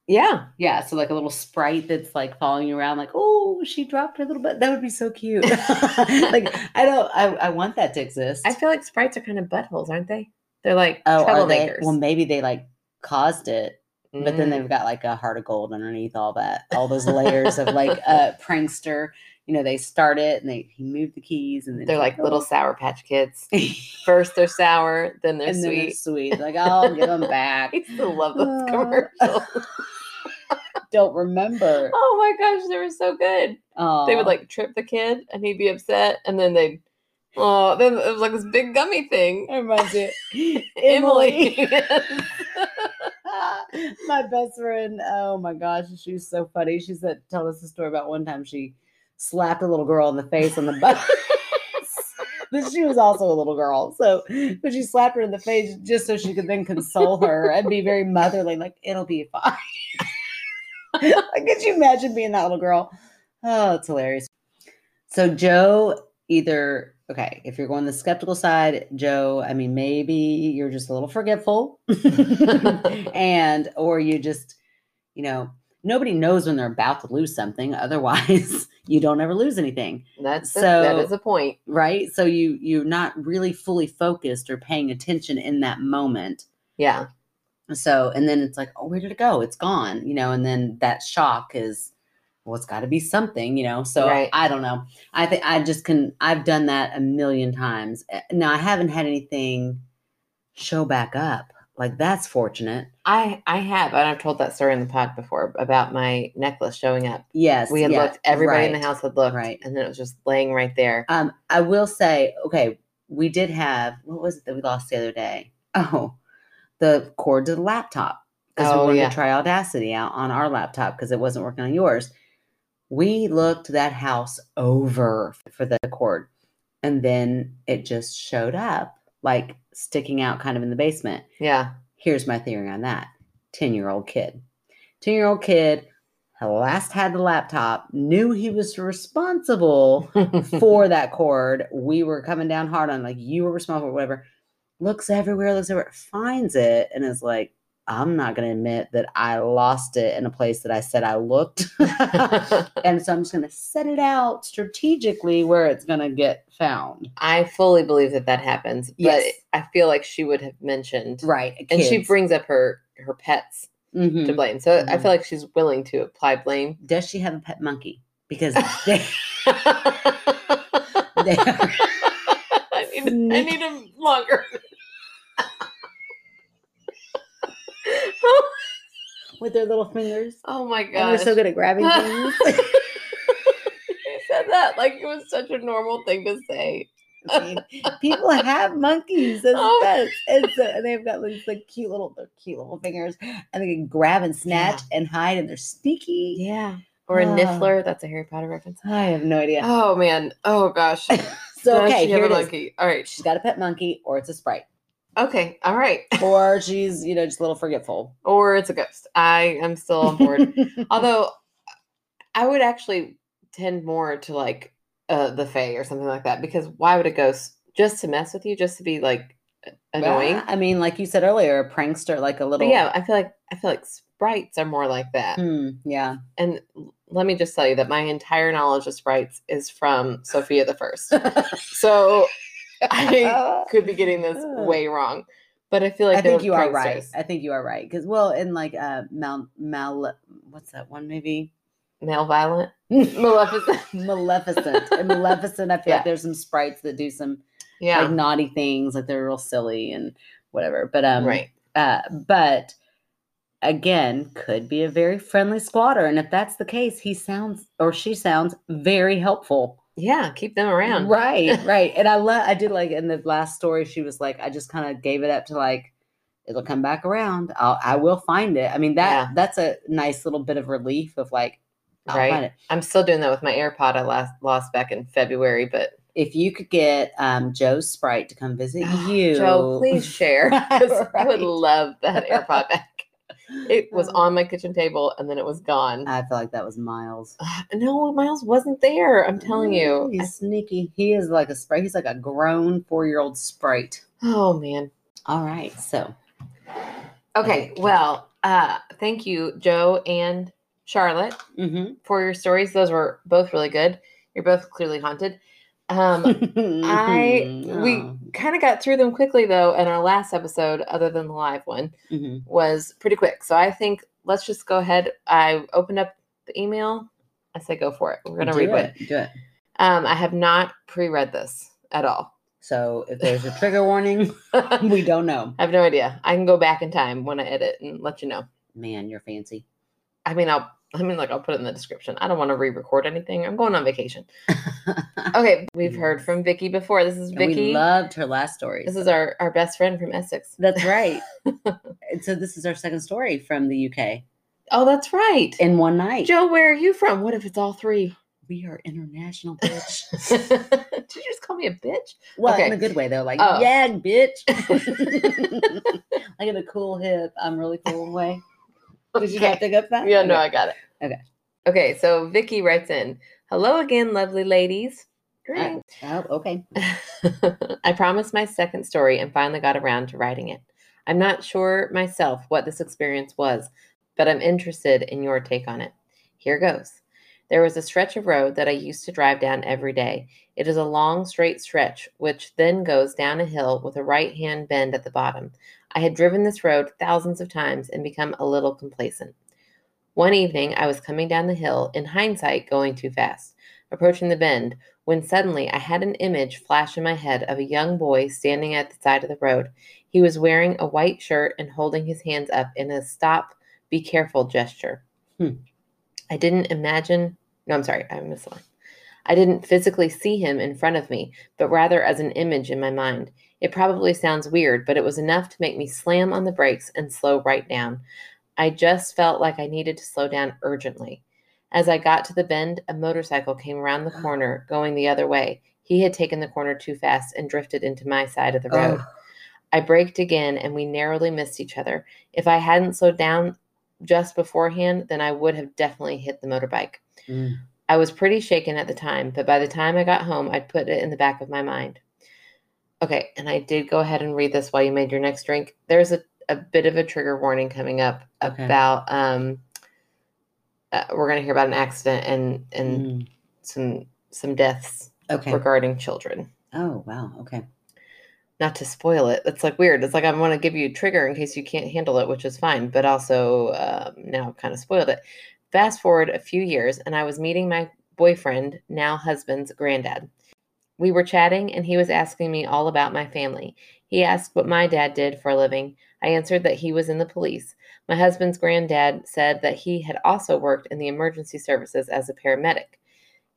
Yeah. Yeah, so like a little sprite that's like following you around, like, oh, she dropped her little butt. That would be so cute. like, I don't, I, I want that to exist. I feel like sprites are kind of buttholes, aren't they? They're like oh, troublemakers. Well, maybe they like caused it, but then Mm. they've got like a heart of gold underneath all that, all those layers of like uh prankster, you know, they start it and they he moved the keys and then They're like little "Oh." sour patch kids. First they're sour, then they're and then sweet. they're sweet. Like, I'll give them back. I still love those Uh, commercials. Don't remember. oh my gosh, they were so good. They would like trip the kid and he'd be upset and then they'd oh then it was like this big gummy thing. It reminds me. Emily. my best friend. Oh my gosh, she was so funny. She said, tell us a story about one time she slapped a little girl in the face on the bus. but she was also a little girl, so but she slapped her in the face just so she could then console her and be very motherly, like it'll be fine. like, could you imagine being that little girl? Oh, it's hilarious. So Joe either okay, if you're going the skeptical side, Joe, I mean maybe you're just a little forgetful. and or you just, you know, nobody knows when they're about to lose something. Otherwise, you don't ever lose anything, That's the, that So- is a point. right? So you you're not really fully focused or paying attention in that moment. Yeah. So and then it's like, oh, where did it go? It's gone, you know, and then that shock is well, it's got to be something, you know. So Right. I don't know. I think I just can. I've done that a million times. Uh, Now I haven't had anything show back up. Like that's fortunate. I I have, and I've told that story in the pod before about my necklace showing up. Yes, We had yeah, looked, everybody in the house had looked, right. and then it was just laying right there. Um, I will say, okay, we did have what was it that we lost the other day? Oh, the cord to the laptop because Oh, we wanted yeah. to try Audacity out on our laptop because it wasn't working on yours. We looked that house over for the cord, and then it just showed up like sticking out kind of in the basement. Yeah. Here's my theory on that 10 year old kid. 10 year old kid last had the laptop, knew he was responsible for that cord. We were coming down hard on like you were responsible, whatever. Looks everywhere, looks everywhere, finds it, and is like, I'm not gonna admit that I lost it in a place that I said I looked. and so I'm just gonna set it out strategically where it's gonna get found. I fully believe that that happens, but Yes. I feel like she would have mentioned, Right. and she brings up her her pets Mhm. to blame. So I Mhm. feel like she's willing to apply blame. Does she have a pet monkey? Because they, I need, I need him longer. with their little fingers. oh my And they're so good at grabbing things. you said that like it was such a normal thing to say. I mean, people have monkeys as Oh. pets, and so and they've got these like cute little, cute little fingers, and they can grab and snatch and hide, and they're sneaky. Yeah. Or a Ah. niffler. That's a Harry Potter reference. I have no idea. Oh man. Oh gosh. So Does okay, she have here a it is. monkey? All right. She's got a pet monkey, or it's a sprite, Okay. All right. or she's you know just a little forgetful. Or it's a ghost. I am still on board. Although I would actually tend more to like uh the Fae or something like that because why would a ghost just to mess with you, just to be like annoying? I mean, like you said earlier, a prankster, like a But little. yeah, I feel like I feel like sprites are more like that. Hmm, yeah. And let me just tell you that my entire knowledge of sprites is from Sofia the First. So I could be getting this way wrong. But I feel like I think you are right. I think you are right because well, in like uh, Mal Mal, what's that one movie? Male violent. Maleficent. Maleficent. and Maleficent, I feel Yeah. like there's some sprites that do some Yeah. like naughty things, like they're real silly and whatever. But um, right. Uh, but again, could be a very friendly squatter, and if that's the case, he sounds or she sounds very helpful. Yeah. Keep them around. Right, right. And I love. I did like in the last story, she was like, I just kind of gave it up to like. It'll come back around. I'll, I will find it. I mean that Yeah. that's a nice little bit of relief of like, I'll Right. I'm still doing that with my AirPod I last lost back in February, but If you could get um, Joe Sprite to come visit you, Joe, please share. 'cause I would love that AirPod back. It was Uh, on my kitchen table and then it was gone. I feel like that was Miles. no, Miles wasn't there. I'm telling you. he's sneaky. He is like a sprite. He's like a grown four-year-old sprite. Oh man. All right, so Okay. Well, uh, thank you, Joe and Charlotte, mhm. for your stories. Those were both really good. You're both clearly haunted. Um, I we kind of got through them quickly though, and our last episode, other than the live one, mhm. was pretty quick. So I think let's just go ahead. I opened up the email I say go for it. We're gonna do read one. it. Do it. Um, I have not pre-read this at all. So if there's a trigger warning, we don't know. I have no idea. I can go back in time when I edit and let you know. Man, you're fancy. I mean, I'll. I mean, like I'll put it in the description. I don't want to re-record anything. I'm going on vacation. Okay, we've heard from Vicky before. This is Vicky. We loved her last story. this is our our best friend from Essex. That's right. and so this is our second story from the UK Oh, that's right. in one night. Joe, where are you from? What if it's all three? we are international, bitch. Did you just call me a bitch? well, in a good way though. Like, Oh. yeah, bitch. like in a cool, hip, I'm really cool in way. Did you not pick up that? Yeah, no, Okay. I got it. Okay. Okay, so Vicky writes in, "Hello again, lovely ladies." Uh, Great. Oh, okay. I promised my second story and finally got around to writing it. I'm not sure myself what this experience was, but I'm interested in your take on it. Here goes. There was a stretch of road that I used to drive down every day. It is a long, straight stretch, which then goes down a hill with a right hand bend at the bottom. I had driven this road thousands of times and become a little complacent. One evening, I was coming down the hill, in hindsight, going too fast, approaching the bend, when suddenly I had an image flash in my head of a young boy standing at the side of the road. He was wearing a white shirt and holding his hands up in a stop, be careful gesture. Hmm. I didn't imagine, no, I'm sorry, I line. I didn't physically see him in front of me, but rather as an image in my mind. It probably sounds weird, but it was enough to make me slam on the brakes and slow right down. I just felt like I needed to slow down urgently. As I got to the bend, a motorcycle came around the corner going the other way. He had taken the corner too fast and drifted into my side of the road. Oh, I braked again and we narrowly missed each other. If I hadn't slowed down just beforehand, then I would have definitely hit the motorbike. mm. I was pretty shaken at the time, but by the time I got home, I'd put it in the back of my mind. Okay, and I did go ahead and read this while you made your next drink. There's a, a bit of a trigger warning coming up Okay. about um uh, we're going to hear about an accident and and Mm. some some deaths Okay. regarding children. Oh, wow. Okay. Not to spoil it. It's like weird. It's like I want to give you a trigger in case you can't handle it, which is fine, but also um, now I've kind of spoiled it. Fast forward a few years, and I was meeting my boyfriend, now husband's granddad. We were chatting, and he was asking me all about my family. He asked what my dad did for a living. I answered that he was in the police. My husband's granddad said that he had also worked in the emergency services as a paramedic.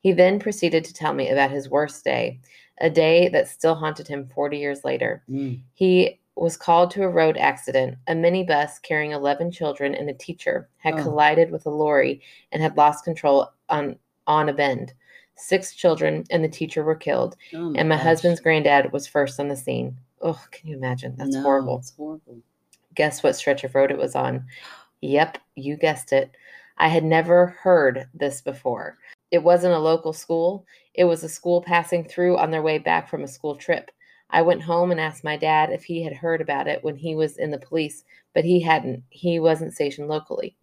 He then proceeded to tell me about his worst day, a day that still haunted him 40 years later. Mm. He was called to a road accident. A minibus carrying 11 children and a teacher had Oh. collided with a lorry and had lost control on, on a bend. Six children and the teacher were killed, Oh and my gosh. husband's granddad was first on the scene. Oh, can you imagine? That's No, horrible. It's horrible. Guess what stretch of road it was on? Yep, you guessed it. I had never heard this before. It wasn't a local school, it was a school passing through on their way back from a school trip. I went home and asked my dad if he had heard about it when he was in the police, but he hadn't. He wasn't stationed locally.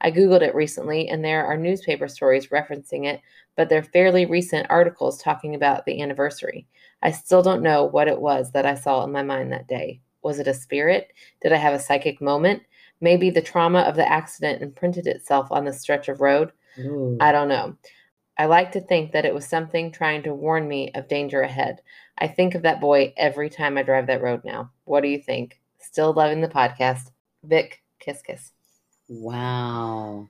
I Googled it recently, and there are newspaper stories referencing it, but they're fairly recent articles talking about the anniversary. I still don't know what it was that I saw in my mind that day. Was it a spirit? Did I have a psychic moment? Maybe the trauma of the accident imprinted itself on the stretch of road? Ooh. I don't know. I like to think that it was something trying to warn me of danger ahead. I think of that boy every time I drive that road now. What do you think? Still loving the podcast. Vic, kiss, kiss. wow.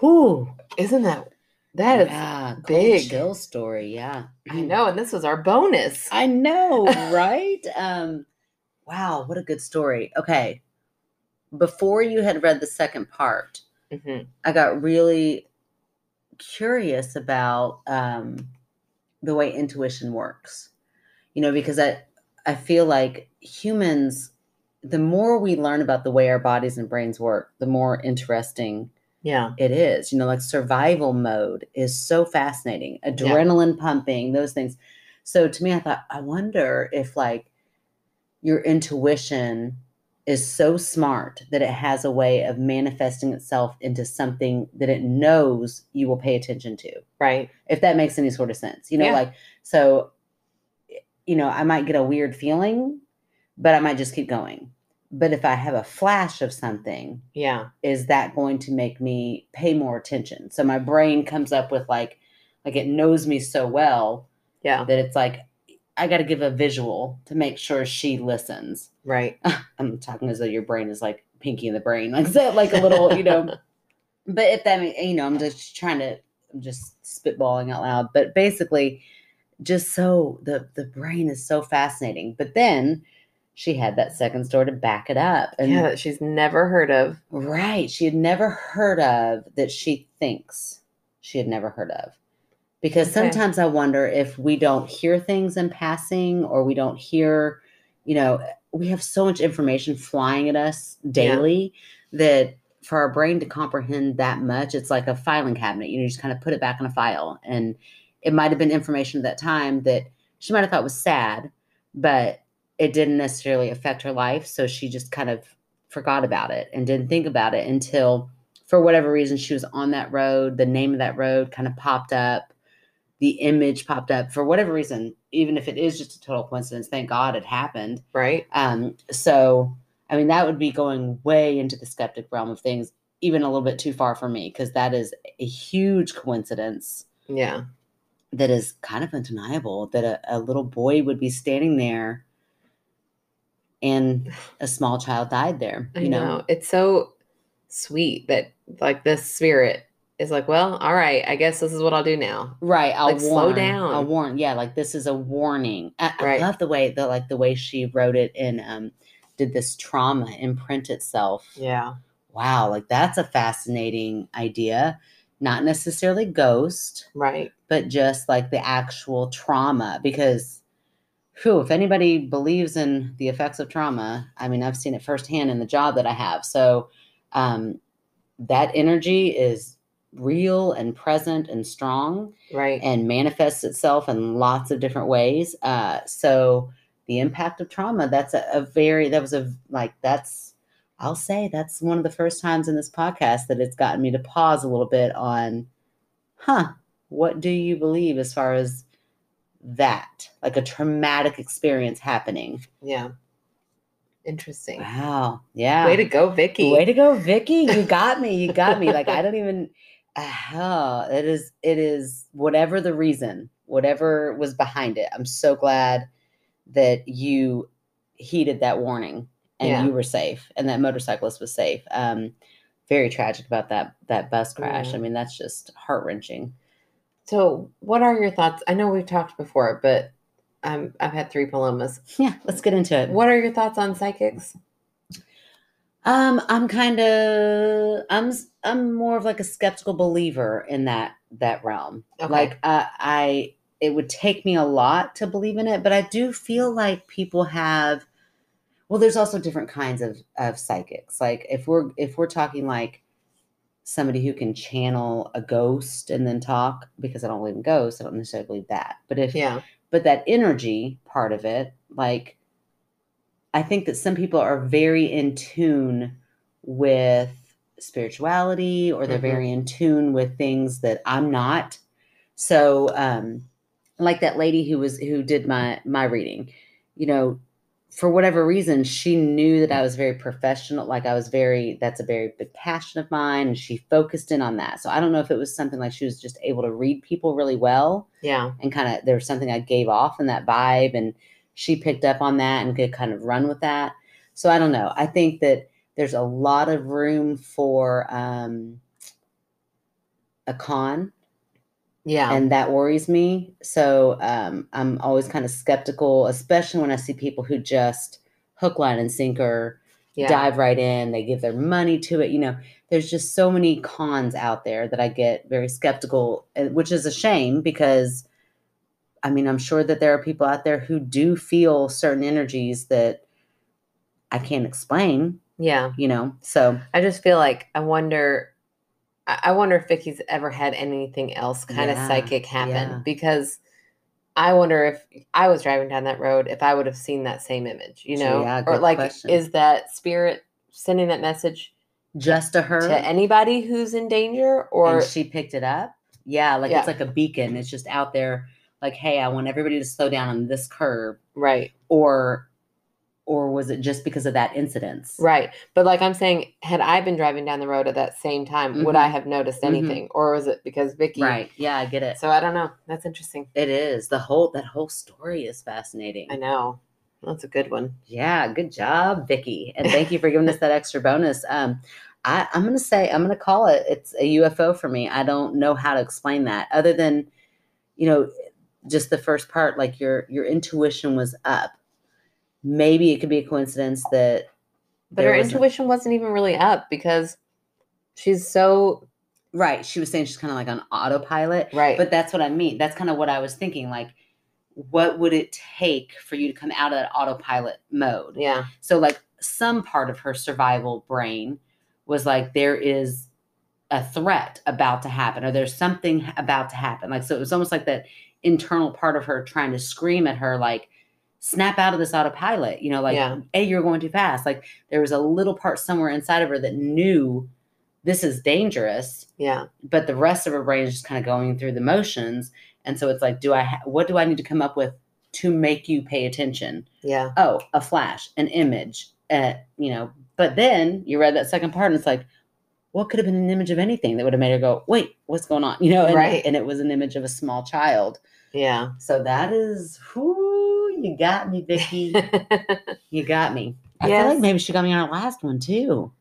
Whew. Isn't that that is? yeah, big. chill story. Yeah. I know, and this was our bonus. I know, right? um, wow, what a good story. Okay. Before you had read the second part, hmm I got really curious about um, the way intuition works. You know, because I I feel like humans, the more we learn about the way our bodies and brains work, the more interesting Yeah. it is. You know, like survival mode is so fascinating. Adrenaline pumping, those things. So to me, I thought, I wonder if like your intuition is so smart that it has a way of manifesting itself into something that it knows you will pay attention to. Right. If that makes any sort of sense. You know, Yeah. like so you know, I might get a weird feeling, but I might just keep going. but if I have a flash of something, Yeah. is that going to make me pay more attention? So my brain comes up with like, like it knows me so well Yeah. that it's like, I got to give a visual to make sure she listens. Right. I'm talking as though your brain is like Pinky in the brain, like so, like a little, you know. But if that, you know, I'm just trying to, I'm just spitballing out loud. But basically, just so the the brain is so fascinating. But then she had that second story to back it up, and yeah. That she's never heard of. right, she had never heard of that. She thinks she had never heard of. Because Okay. sometimes I wonder if we don't hear things in passing or we don't hear, you know, we have so much information flying at us daily that for our brain to comprehend that much, it's like a filing cabinet. You know, you just kind of put it back in a file. And it might have been information at that time that she might have thought was sad, but it didn't necessarily affect her life. So she just kind of forgot about it and didn't think about it until, for whatever reason, she was on that road. The name of that road kind of popped up. The image popped up for whatever reason, even if it is just a total coincidence. Thank God it happened. Right. Um, so, I mean, that would be going way into the skeptic realm of things, even a little bit too far for me, because that is a huge coincidence Yeah. that is kind of undeniable that a, a little boy would be standing there and a small child died there. You know. know, It's so sweet that like this spirit is like, well, all right, I guess this is what I'll do now. right? I'll Like, slow down. I'll warn. Yeah, like this is a warning. I, I love the way the like the way she wrote it and um, did this trauma imprint itself. Yeah. Wow, like that's a fascinating idea. Not necessarily ghost, Right. but just like the actual trauma. Because, who, if anybody believes in the effects of trauma, I mean, I've seen it firsthand in the job that I have. So, um, that energy is real and present and strong Right. and manifests itself in lots of different ways. Uh, so the impact of trauma, that's a, a very, that was a, like, that's, I'll say that's one of the first times in this podcast that it's gotten me to pause a little bit on, huh, what do you believe as far as that, like a traumatic experience happening? yeah. Interesting. Wow. Yeah. Way to go, Vicky. Way to go, Vicky. You got me. You got me. Like I don't even oh, it is it is whatever the reason, whatever was behind it. I'm so glad that you heeded that warning and Yeah. you were safe and that motorcyclist was safe. Um very tragic about that that bus crash. I mean, that's just heart-wrenching. So, what are your thoughts? I know we've talked before, but um, I've had three palomas. Yeah, let's get into it. What are your thoughts on psychics? Um, I'm kind of I'm I'm more of like a skeptical believer in that that realm. Okay. Like uh, I it would take me a lot to believe in it, but I do feel like people have well there's also different kinds of of psychics. Like if we're if we're talking like somebody who can channel a ghost and then talk because I don't believe in ghosts, I don't necessarily believe that. But if Yeah. but that energy part of it like i think that some people are very in tune with spirituality or they're Mhm. very in tune with things that i'm not so um like that lady who was who did my my reading you know for whatever reason she knew that i was very professional like i was very that's a very big passion of mine and she focused in on that so i don't know if it was something like she was just able to read people really well Yeah. and kind of there was something I gave off in that vibe, and she picked up on that and could kind of run with that. So I don't know. I think that there's a lot of room for um, a con, Yeah. and that worries me. So um, I'm always kind of skeptical, especially when I see people who just hook, line, and sinker yeah. dive right in. They give their money to it. You know, there's just so many cons out there that I get very skeptical, uh, which is a shame because I mean, I'm sure that there are people out there who do feel certain energies that I can't explain, Yeah. you know. So, I just feel like I wonder. I wonder if Vicky's ever had anything else kind Yeah, of psychic happen yeah. because I wonder if I was driving down that road if I would have seen that same image, you know, yeah, or like question. is that spirit sending that message just to her, to anybody who's in danger or and she picked it up. Yeah, like it's like a beacon. It's just out there, like, hey, I want everybody to slow down on this curve. right? or or was it just because of that incident? Right. But like I'm saying, had I been driving down the road at that same time, would Mhm. I have noticed Mhm. anything? Or was it because Vicky? Right. Yeah, I get it. So I don't know. That's interesting. It is. The whole that whole story is fascinating. I know. That's a good one. Yeah, good job, Vicky. And thank you for giving us that extra bonus. Um, I, I'm gonna say I'm gonna call it. It's a UFO for me. I don't know how to explain that other than, you know, just the first part. Like your your intuition was up. Maybe it could be a coincidence that But her was a- intuition wasn't even really up because she's so right. She was saying she's kind of like on autopilot. right. But that's what I mean. That's kind of what I was thinking. Like, what would it take for you to come out of that autopilot mode? yeah. So, like, some part of her survival brain was like, there is a threat about to happen, or there's something about to happen. Like, so it was almost like that internal part of her trying to scream at her, like, snap out of this autopilot, you know, like, Yeah. hey, you're going too fast. Like, there was a little part somewhere inside of her that knew this is dangerous Yeah. but the rest of her brain is just kind of going through the motions and so it's like do i ha- what do i need to come up with to make you pay attention Yeah. oh a flash an image uh, you know but then you read that second part and it's like what could have been an image of anything that would have made her go wait what's going on you know and, Right. and it was an image of a small child Yeah. so that is who you got me vicky you got me i feel like maybe she got me on our last one too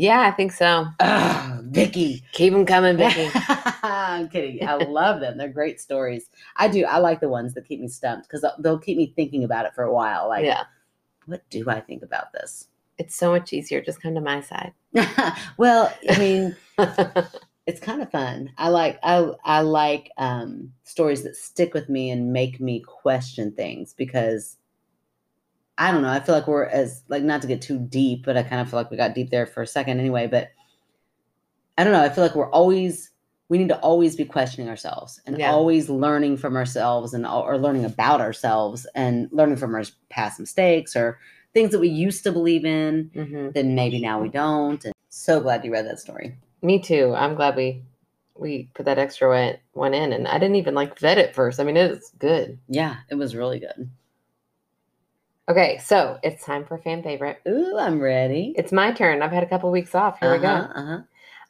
yeah, I think so. Ugh, vicky Keep them coming, Vicky. I'm kidding. I love them. They're great stories. I do. I like the ones that keep me stumped because they'll keep me thinking about it for a while. Like, yeah. what do I think about this? It's so much easier. Just come to my side. well, I mean, it's kind of fun. I like I I like um, stories that stick with me and make me question things because I don't know. I feel like we're as like not to get too deep, but I kind of feel like we got deep there for a second anyway. But I don't know. I feel like we're always we need to always be questioning ourselves and Yeah. always learning from ourselves and or learning about ourselves and learning from our past mistakes or things that we used to believe in hmm then maybe now we don't. And so glad you read that story. Me too. I'm glad we we put that extra one, one in, and I didn't even like vet it first. I mean, it's good. Yeah, it was really good. Okay, so it's time for fan favorite. Ooh, I'm ready. It's my turn. I've had a couple weeks off. Here we go. Uh-huh, uh-huh.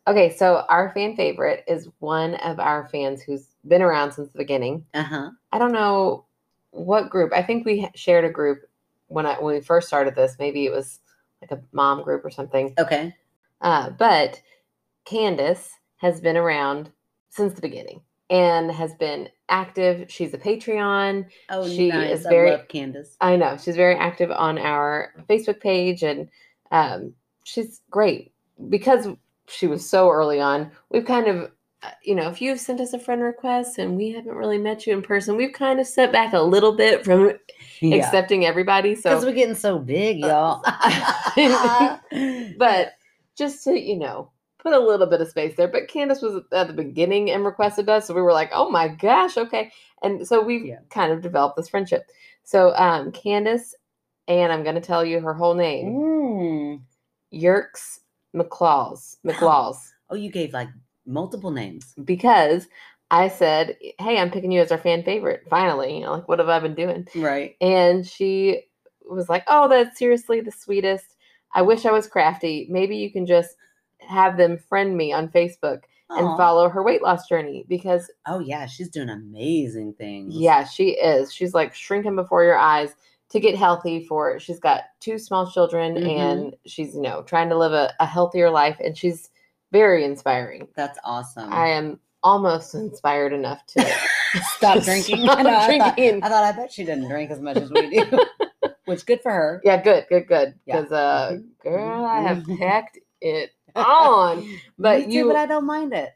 Okay, so our fan favorite is one of our fans who's been around since the beginning. Uh-huh. I don't know what group. I think we shared a group when I when we first started this. Maybe it was like a mom group or something. Okay. Uh, but Candace has been around since the beginning and has been active. She's a Patreon. Oh, She nice. is I very- love Candace. I know she's very active on our Facebook page, and um, she's great because she was so early on. We've kind of, you know, if you've sent us a friend request and we haven't really met you in person, we've kind of set back a little bit from Yeah. accepting everybody. So Because we're getting so big, y'all. but just to you know put a little bit of space there. But Candace was at the beginning and requested us, so we were like, oh my gosh, okay. And so we've Yeah. kind of developed this friendship. So um, Candace, and I'm going to tell you her whole name, Mm. Yerks McClaws, McClaws, Oh, you gave like multiple names. because I said, hey, I'm picking you as our fan favorite. Finally, you know, like what have I been doing? Right. And she was like, Oh, that's seriously the sweetest. I wish I was crafty. Maybe you can just have them friend me on Facebook and follow her weight loss journey because, Oh yeah, she's doing amazing things. yeah, she is. She's like shrinking before your eyes to get healthy for she's got two small children Mhm. and she's, you know, trying to live a, a healthier life and she's very inspiring. That's awesome. I am almost inspired enough to Stop drinking. Stop I, know, I thought, drinking. I thought I bet she didn't drink as much as we do. Which good for her. Yeah, good, good, good. Yeah. Because uh Mhm. girl, I have packed it on. But too, you but I don't mind it.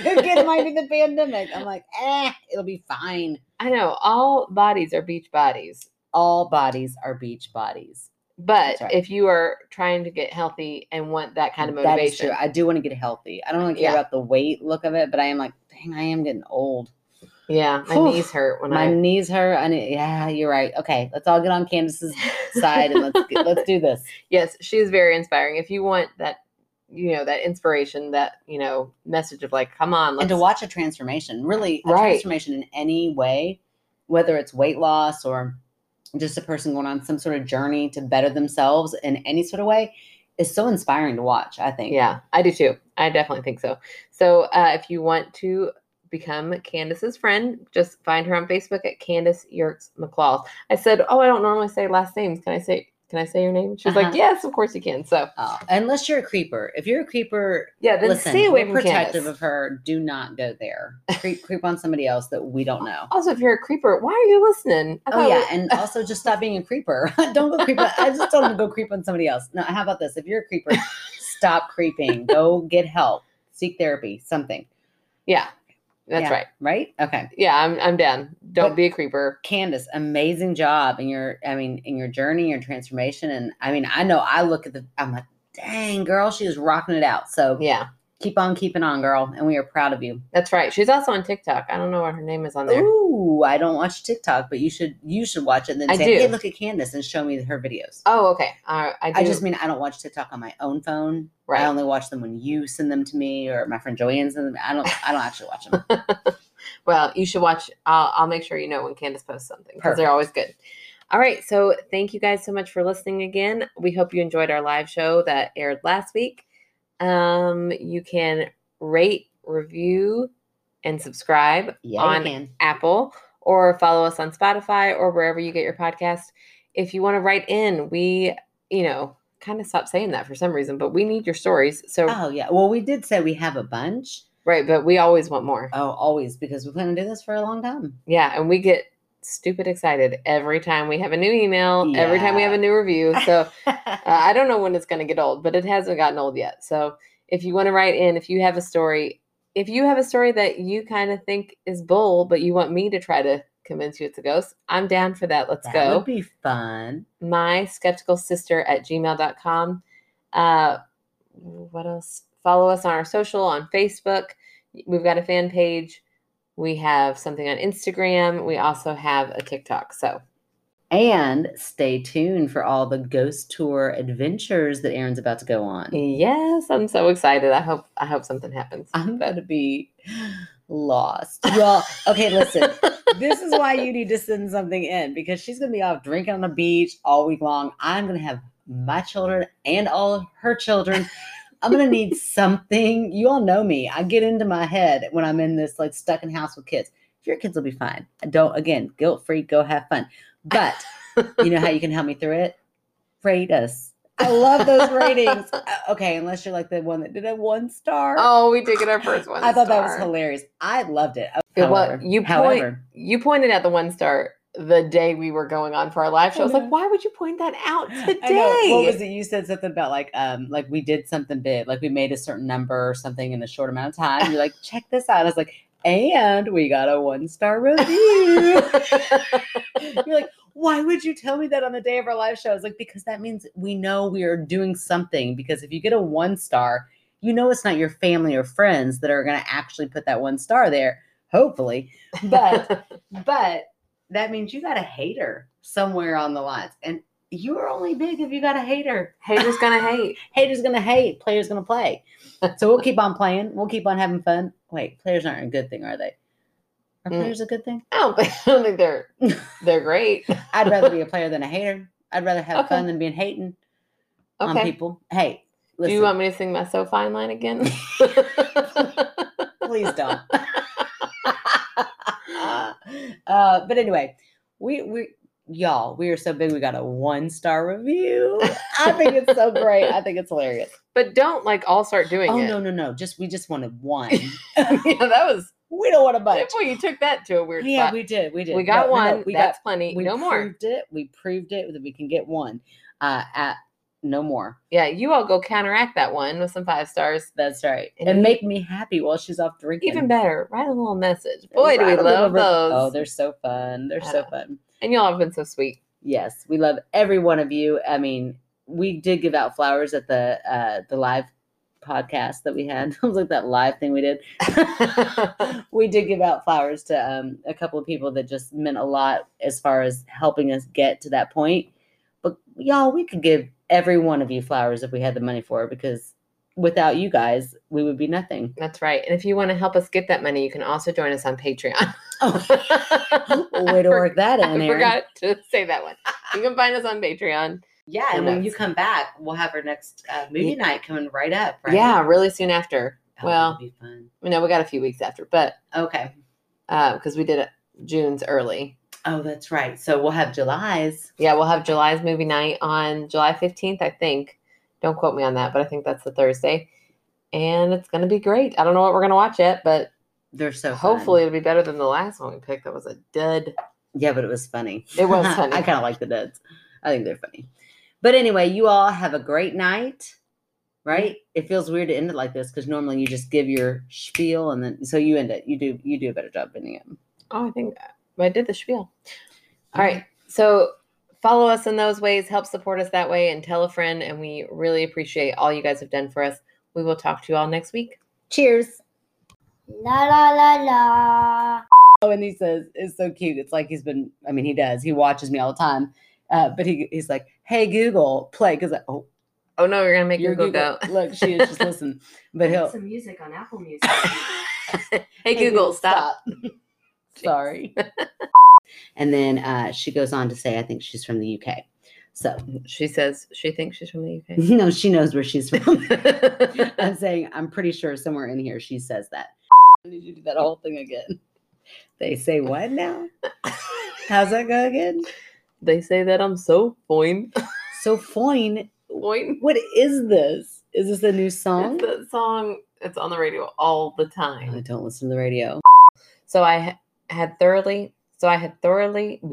It might be the pandemic. I'm like, eh, it'll be fine. I know all bodies are beach bodies. All bodies are beach bodies. But right. if you are trying to get healthy and want that kind of motivation, That is true. I do want to get healthy. I don't really care Yeah. about the weight look of it, but I am like, dang, I am getting old. yeah, my Whew. knees hurt when I My I. knees hurt. I need, yeah, you're right. Okay, let's all get on Candace's side and let's get, let's do this. Yes, she is very inspiring. If you want that, you know, that inspiration, that you know, message of like, come on, let's and to watch a transformation, really a Right. transformation in any way, whether it's weight loss or just a person going on some sort of journey to better themselves in any sort of way is so inspiring to watch. I think. Yeah, I do too. I definitely think so. So uh, if you want to become Candace's friend, just find her on Facebook at Candace Yerkes McClaw. I said, Oh, I don't normally say last names. Can I say can I say your name? She was Uh-huh. like, Yes, of course you can. So Oh, unless you're a creeper. If you're a creeper, yeah, then listen, stay away from protective Candace. of her. Do not go there. Creep, creep on somebody else that we don't know. Also, if you're a creeper, why are you listening? I Oh yeah, we- and also just stop being a creeper. don't go creep. on- I just told him to go creep on somebody else. No, how about this? If you're a creeper, stop creeping. Go get help. Seek therapy. Something. yeah, that's Yeah, right. Right? Okay. Yeah, I'm I'm down. Don't But- be a creeper. Candace, amazing job in your, I mean, in your journey, your transformation. And I mean, I know I look at the, I'm like, dang, girl, she is rocking it out. So Yeah, keep on keeping on, girl. And we are proud of you. that's right. She's also on TikTok. I don't know what her name is on there. Ooh, I don't watch TikTok, but you should, you should watch it and then I say, do. hey, look at Candace and show me her videos. Oh, okay. Uh, I. I just mean I don't watch TikTok on my own phone. Right. I only watch them when you send them to me or my friend Joanne sends them. I don't. I don't actually watch them. Well, you should watch. I'll, I'll make sure you know when Candace posts something because they're always good. All right. So thank you guys so much for listening again. We hope you enjoyed our live show that aired last week. Um, you can rate, review, and subscribe Yeah, on. Apple or follow us on Spotify or wherever you get your podcast. If you want to write in, we, you know, kind of stopped saying that for some reason, but we need your stories. So, Oh yeah. Well, we did say we have a bunch. right, but we always want more. Oh, always because we plan to do this for a long time. Yeah, and we get stupid excited every time we have a new email, every time we have a new review. So uh, I don't know when it's going to get old, but it hasn't gotten old yet. So if you want to write in, if you have a story, if you have a story that you kind of think is bull, but you want me to try to convince you it's a ghost, I'm down for that. Let's that go. That would be fun. My skeptical sister at gmail.com. Uh, what else? Follow us on our social on Facebook. We've got a fan page. We have something on Instagram. We also have a TikTok. So And stay tuned for all the ghost tour adventures that Erin's about to go on. yes, I'm so excited. I hope I hope something happens. I'm about to be lost. Well, okay, listen. this is why you need to send something in because she's gonna be off drinking on the beach all week long. I'm gonna have my children and all of her children. I'm gonna need something. You all know me. I get into my head when I'm in this like stuck in house with kids. If your kids will be fine. I don't again guilt free. Go have fun. But you know how you can help me through it? Rate us. I love those ratings. Uh, Okay, unless you're like the one that did a one star. oh, we did get our first one. I thought that was hilarious. I loved it. Yeah, well, However, you point- however, You pointed at the one star the day we were going on for our live show. I was like, why would you point that out today? I know. What was it? You said something about like um like we did something big, like we made a certain number or something in a short amount of time. You're like, check this out. I was like, and we got a one star review. You're like, why would you tell me that on the day of our live show? I was like, because that means we know we are doing something. Because if you get a one star, you know it's not your family or friends that are going to actually put that one star there. Hopefully, but but that means you got a hater somewhere on the lines, and you're only big if you got a hater. Haters gonna hate. Haters gonna hate, players gonna play. So we'll keep on playing. We'll keep on having fun. Wait, players aren't a good thing, are they? Are Mm. players a good thing? I don't think, I don't think they're they're great. I'd rather be a player than a hater. I'd rather have Okay. fun than being hating on Okay. people. Hey, Do you want me to sing my so fine line again? please don't. uh, but anyway, we we y'all, we are so big. We got a one star review. I think it's so great. I think it's hilarious. but don't like all start doing Oh it. no no no! Just we just wanted one. yeah, that was we don't want a bunch. boy, you took that to a weird Yeah, spot. we did. We did. We got No, no, no, one. we That's got. plenty. We no more. We proved it. We proved it that we can get one. Uh, at no more. Yeah, you all go counteract that one with some five stars. That's right. And And, make me happy while she's off drinking. Even better, write a little message. Boy, do we Write a little love bit- those. Oh, they're so fun. They're I so fun. and y'all have been so sweet. Yes, we love every one of you. I mean, we did give out flowers at the uh the live podcast that we had. It was like that live thing we did. we did give out flowers to um a couple of people that just meant a lot as far as helping us get to that point. But y'all, we could give every one of you flowers if we had the money for it because without you guys, we would be nothing. That's right. And if you want to help us get that money, you can also join us on Patreon. Oh, way to work that in, I forgot to say that one. You can find us on Patreon. Yeah, and when you come back, we'll have our next uh, movie night coming right up. Right? Yeah, really soon after. Oh, well, be fun. you know, we got a few weeks after, but Okay. because we did it June's early. Oh, that's right. So we'll have July's. Yeah, we'll have July's movie night on July 15th, I think. Don't quote me on that, but I think that's the Thursday. And it's going to be great. I don't know what we're going to watch yet, but They're so fun. hopefully it'll be better than the last one we picked. That was a dud. Yeah, but it was funny. It was funny. I kind of like the duds. I think they're funny. But anyway, you all have a great night. Right? It feels weird to end it like this because normally you just give your spiel and then so you end it. You do you do a better job ending it. Oh, I think I did the spiel. All right. So follow us in those ways, help support us that way, and tell a friend. And we really appreciate all you guys have done for us. We will talk to you all next week. Cheers. La la la la. Oh, and he says it's so cute. It's like he's been. I mean, he does. He watches me all the time. Uh, but he he's like, "Hey Google, play." Because oh, Oh no, you're gonna make your Google, go. Look, she is just listen. But he'll. Some music on Apple Music. hey, Google, stop. Sorry. and then uh, she goes on to say, I think she's from the UK. So, She says she thinks she's from the UK. no, she knows where she's from. I'm saying, I'm pretty sure somewhere in here she says that. I need you to do that whole thing again. They say what now? How's that go again? they say that I'm so fine. So fine. Fine. What is this? Is this a new It's song? the song. It's on the radio all the time. I time. don't listen to the radio. So I ha- had thoroughly. So I had thoroughly.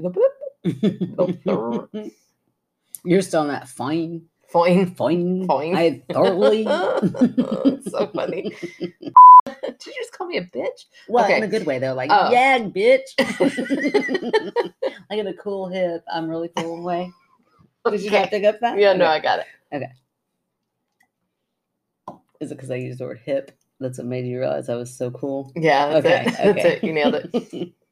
You're still on that fine, Fine. fine, Fine. I thoroughly. so funny. Did you just call me a bitch? Well, Okay. in a good way though, like Oh. yeah, bitch. like in a cool hip, I'm really cool way. Did you not Okay. pick up that? Yeah, no, I got it. Okay. Is it because I used the word hip? That's what made you realize I was so cool. Yeah, that's okay, it. That's okay. it. You nailed it.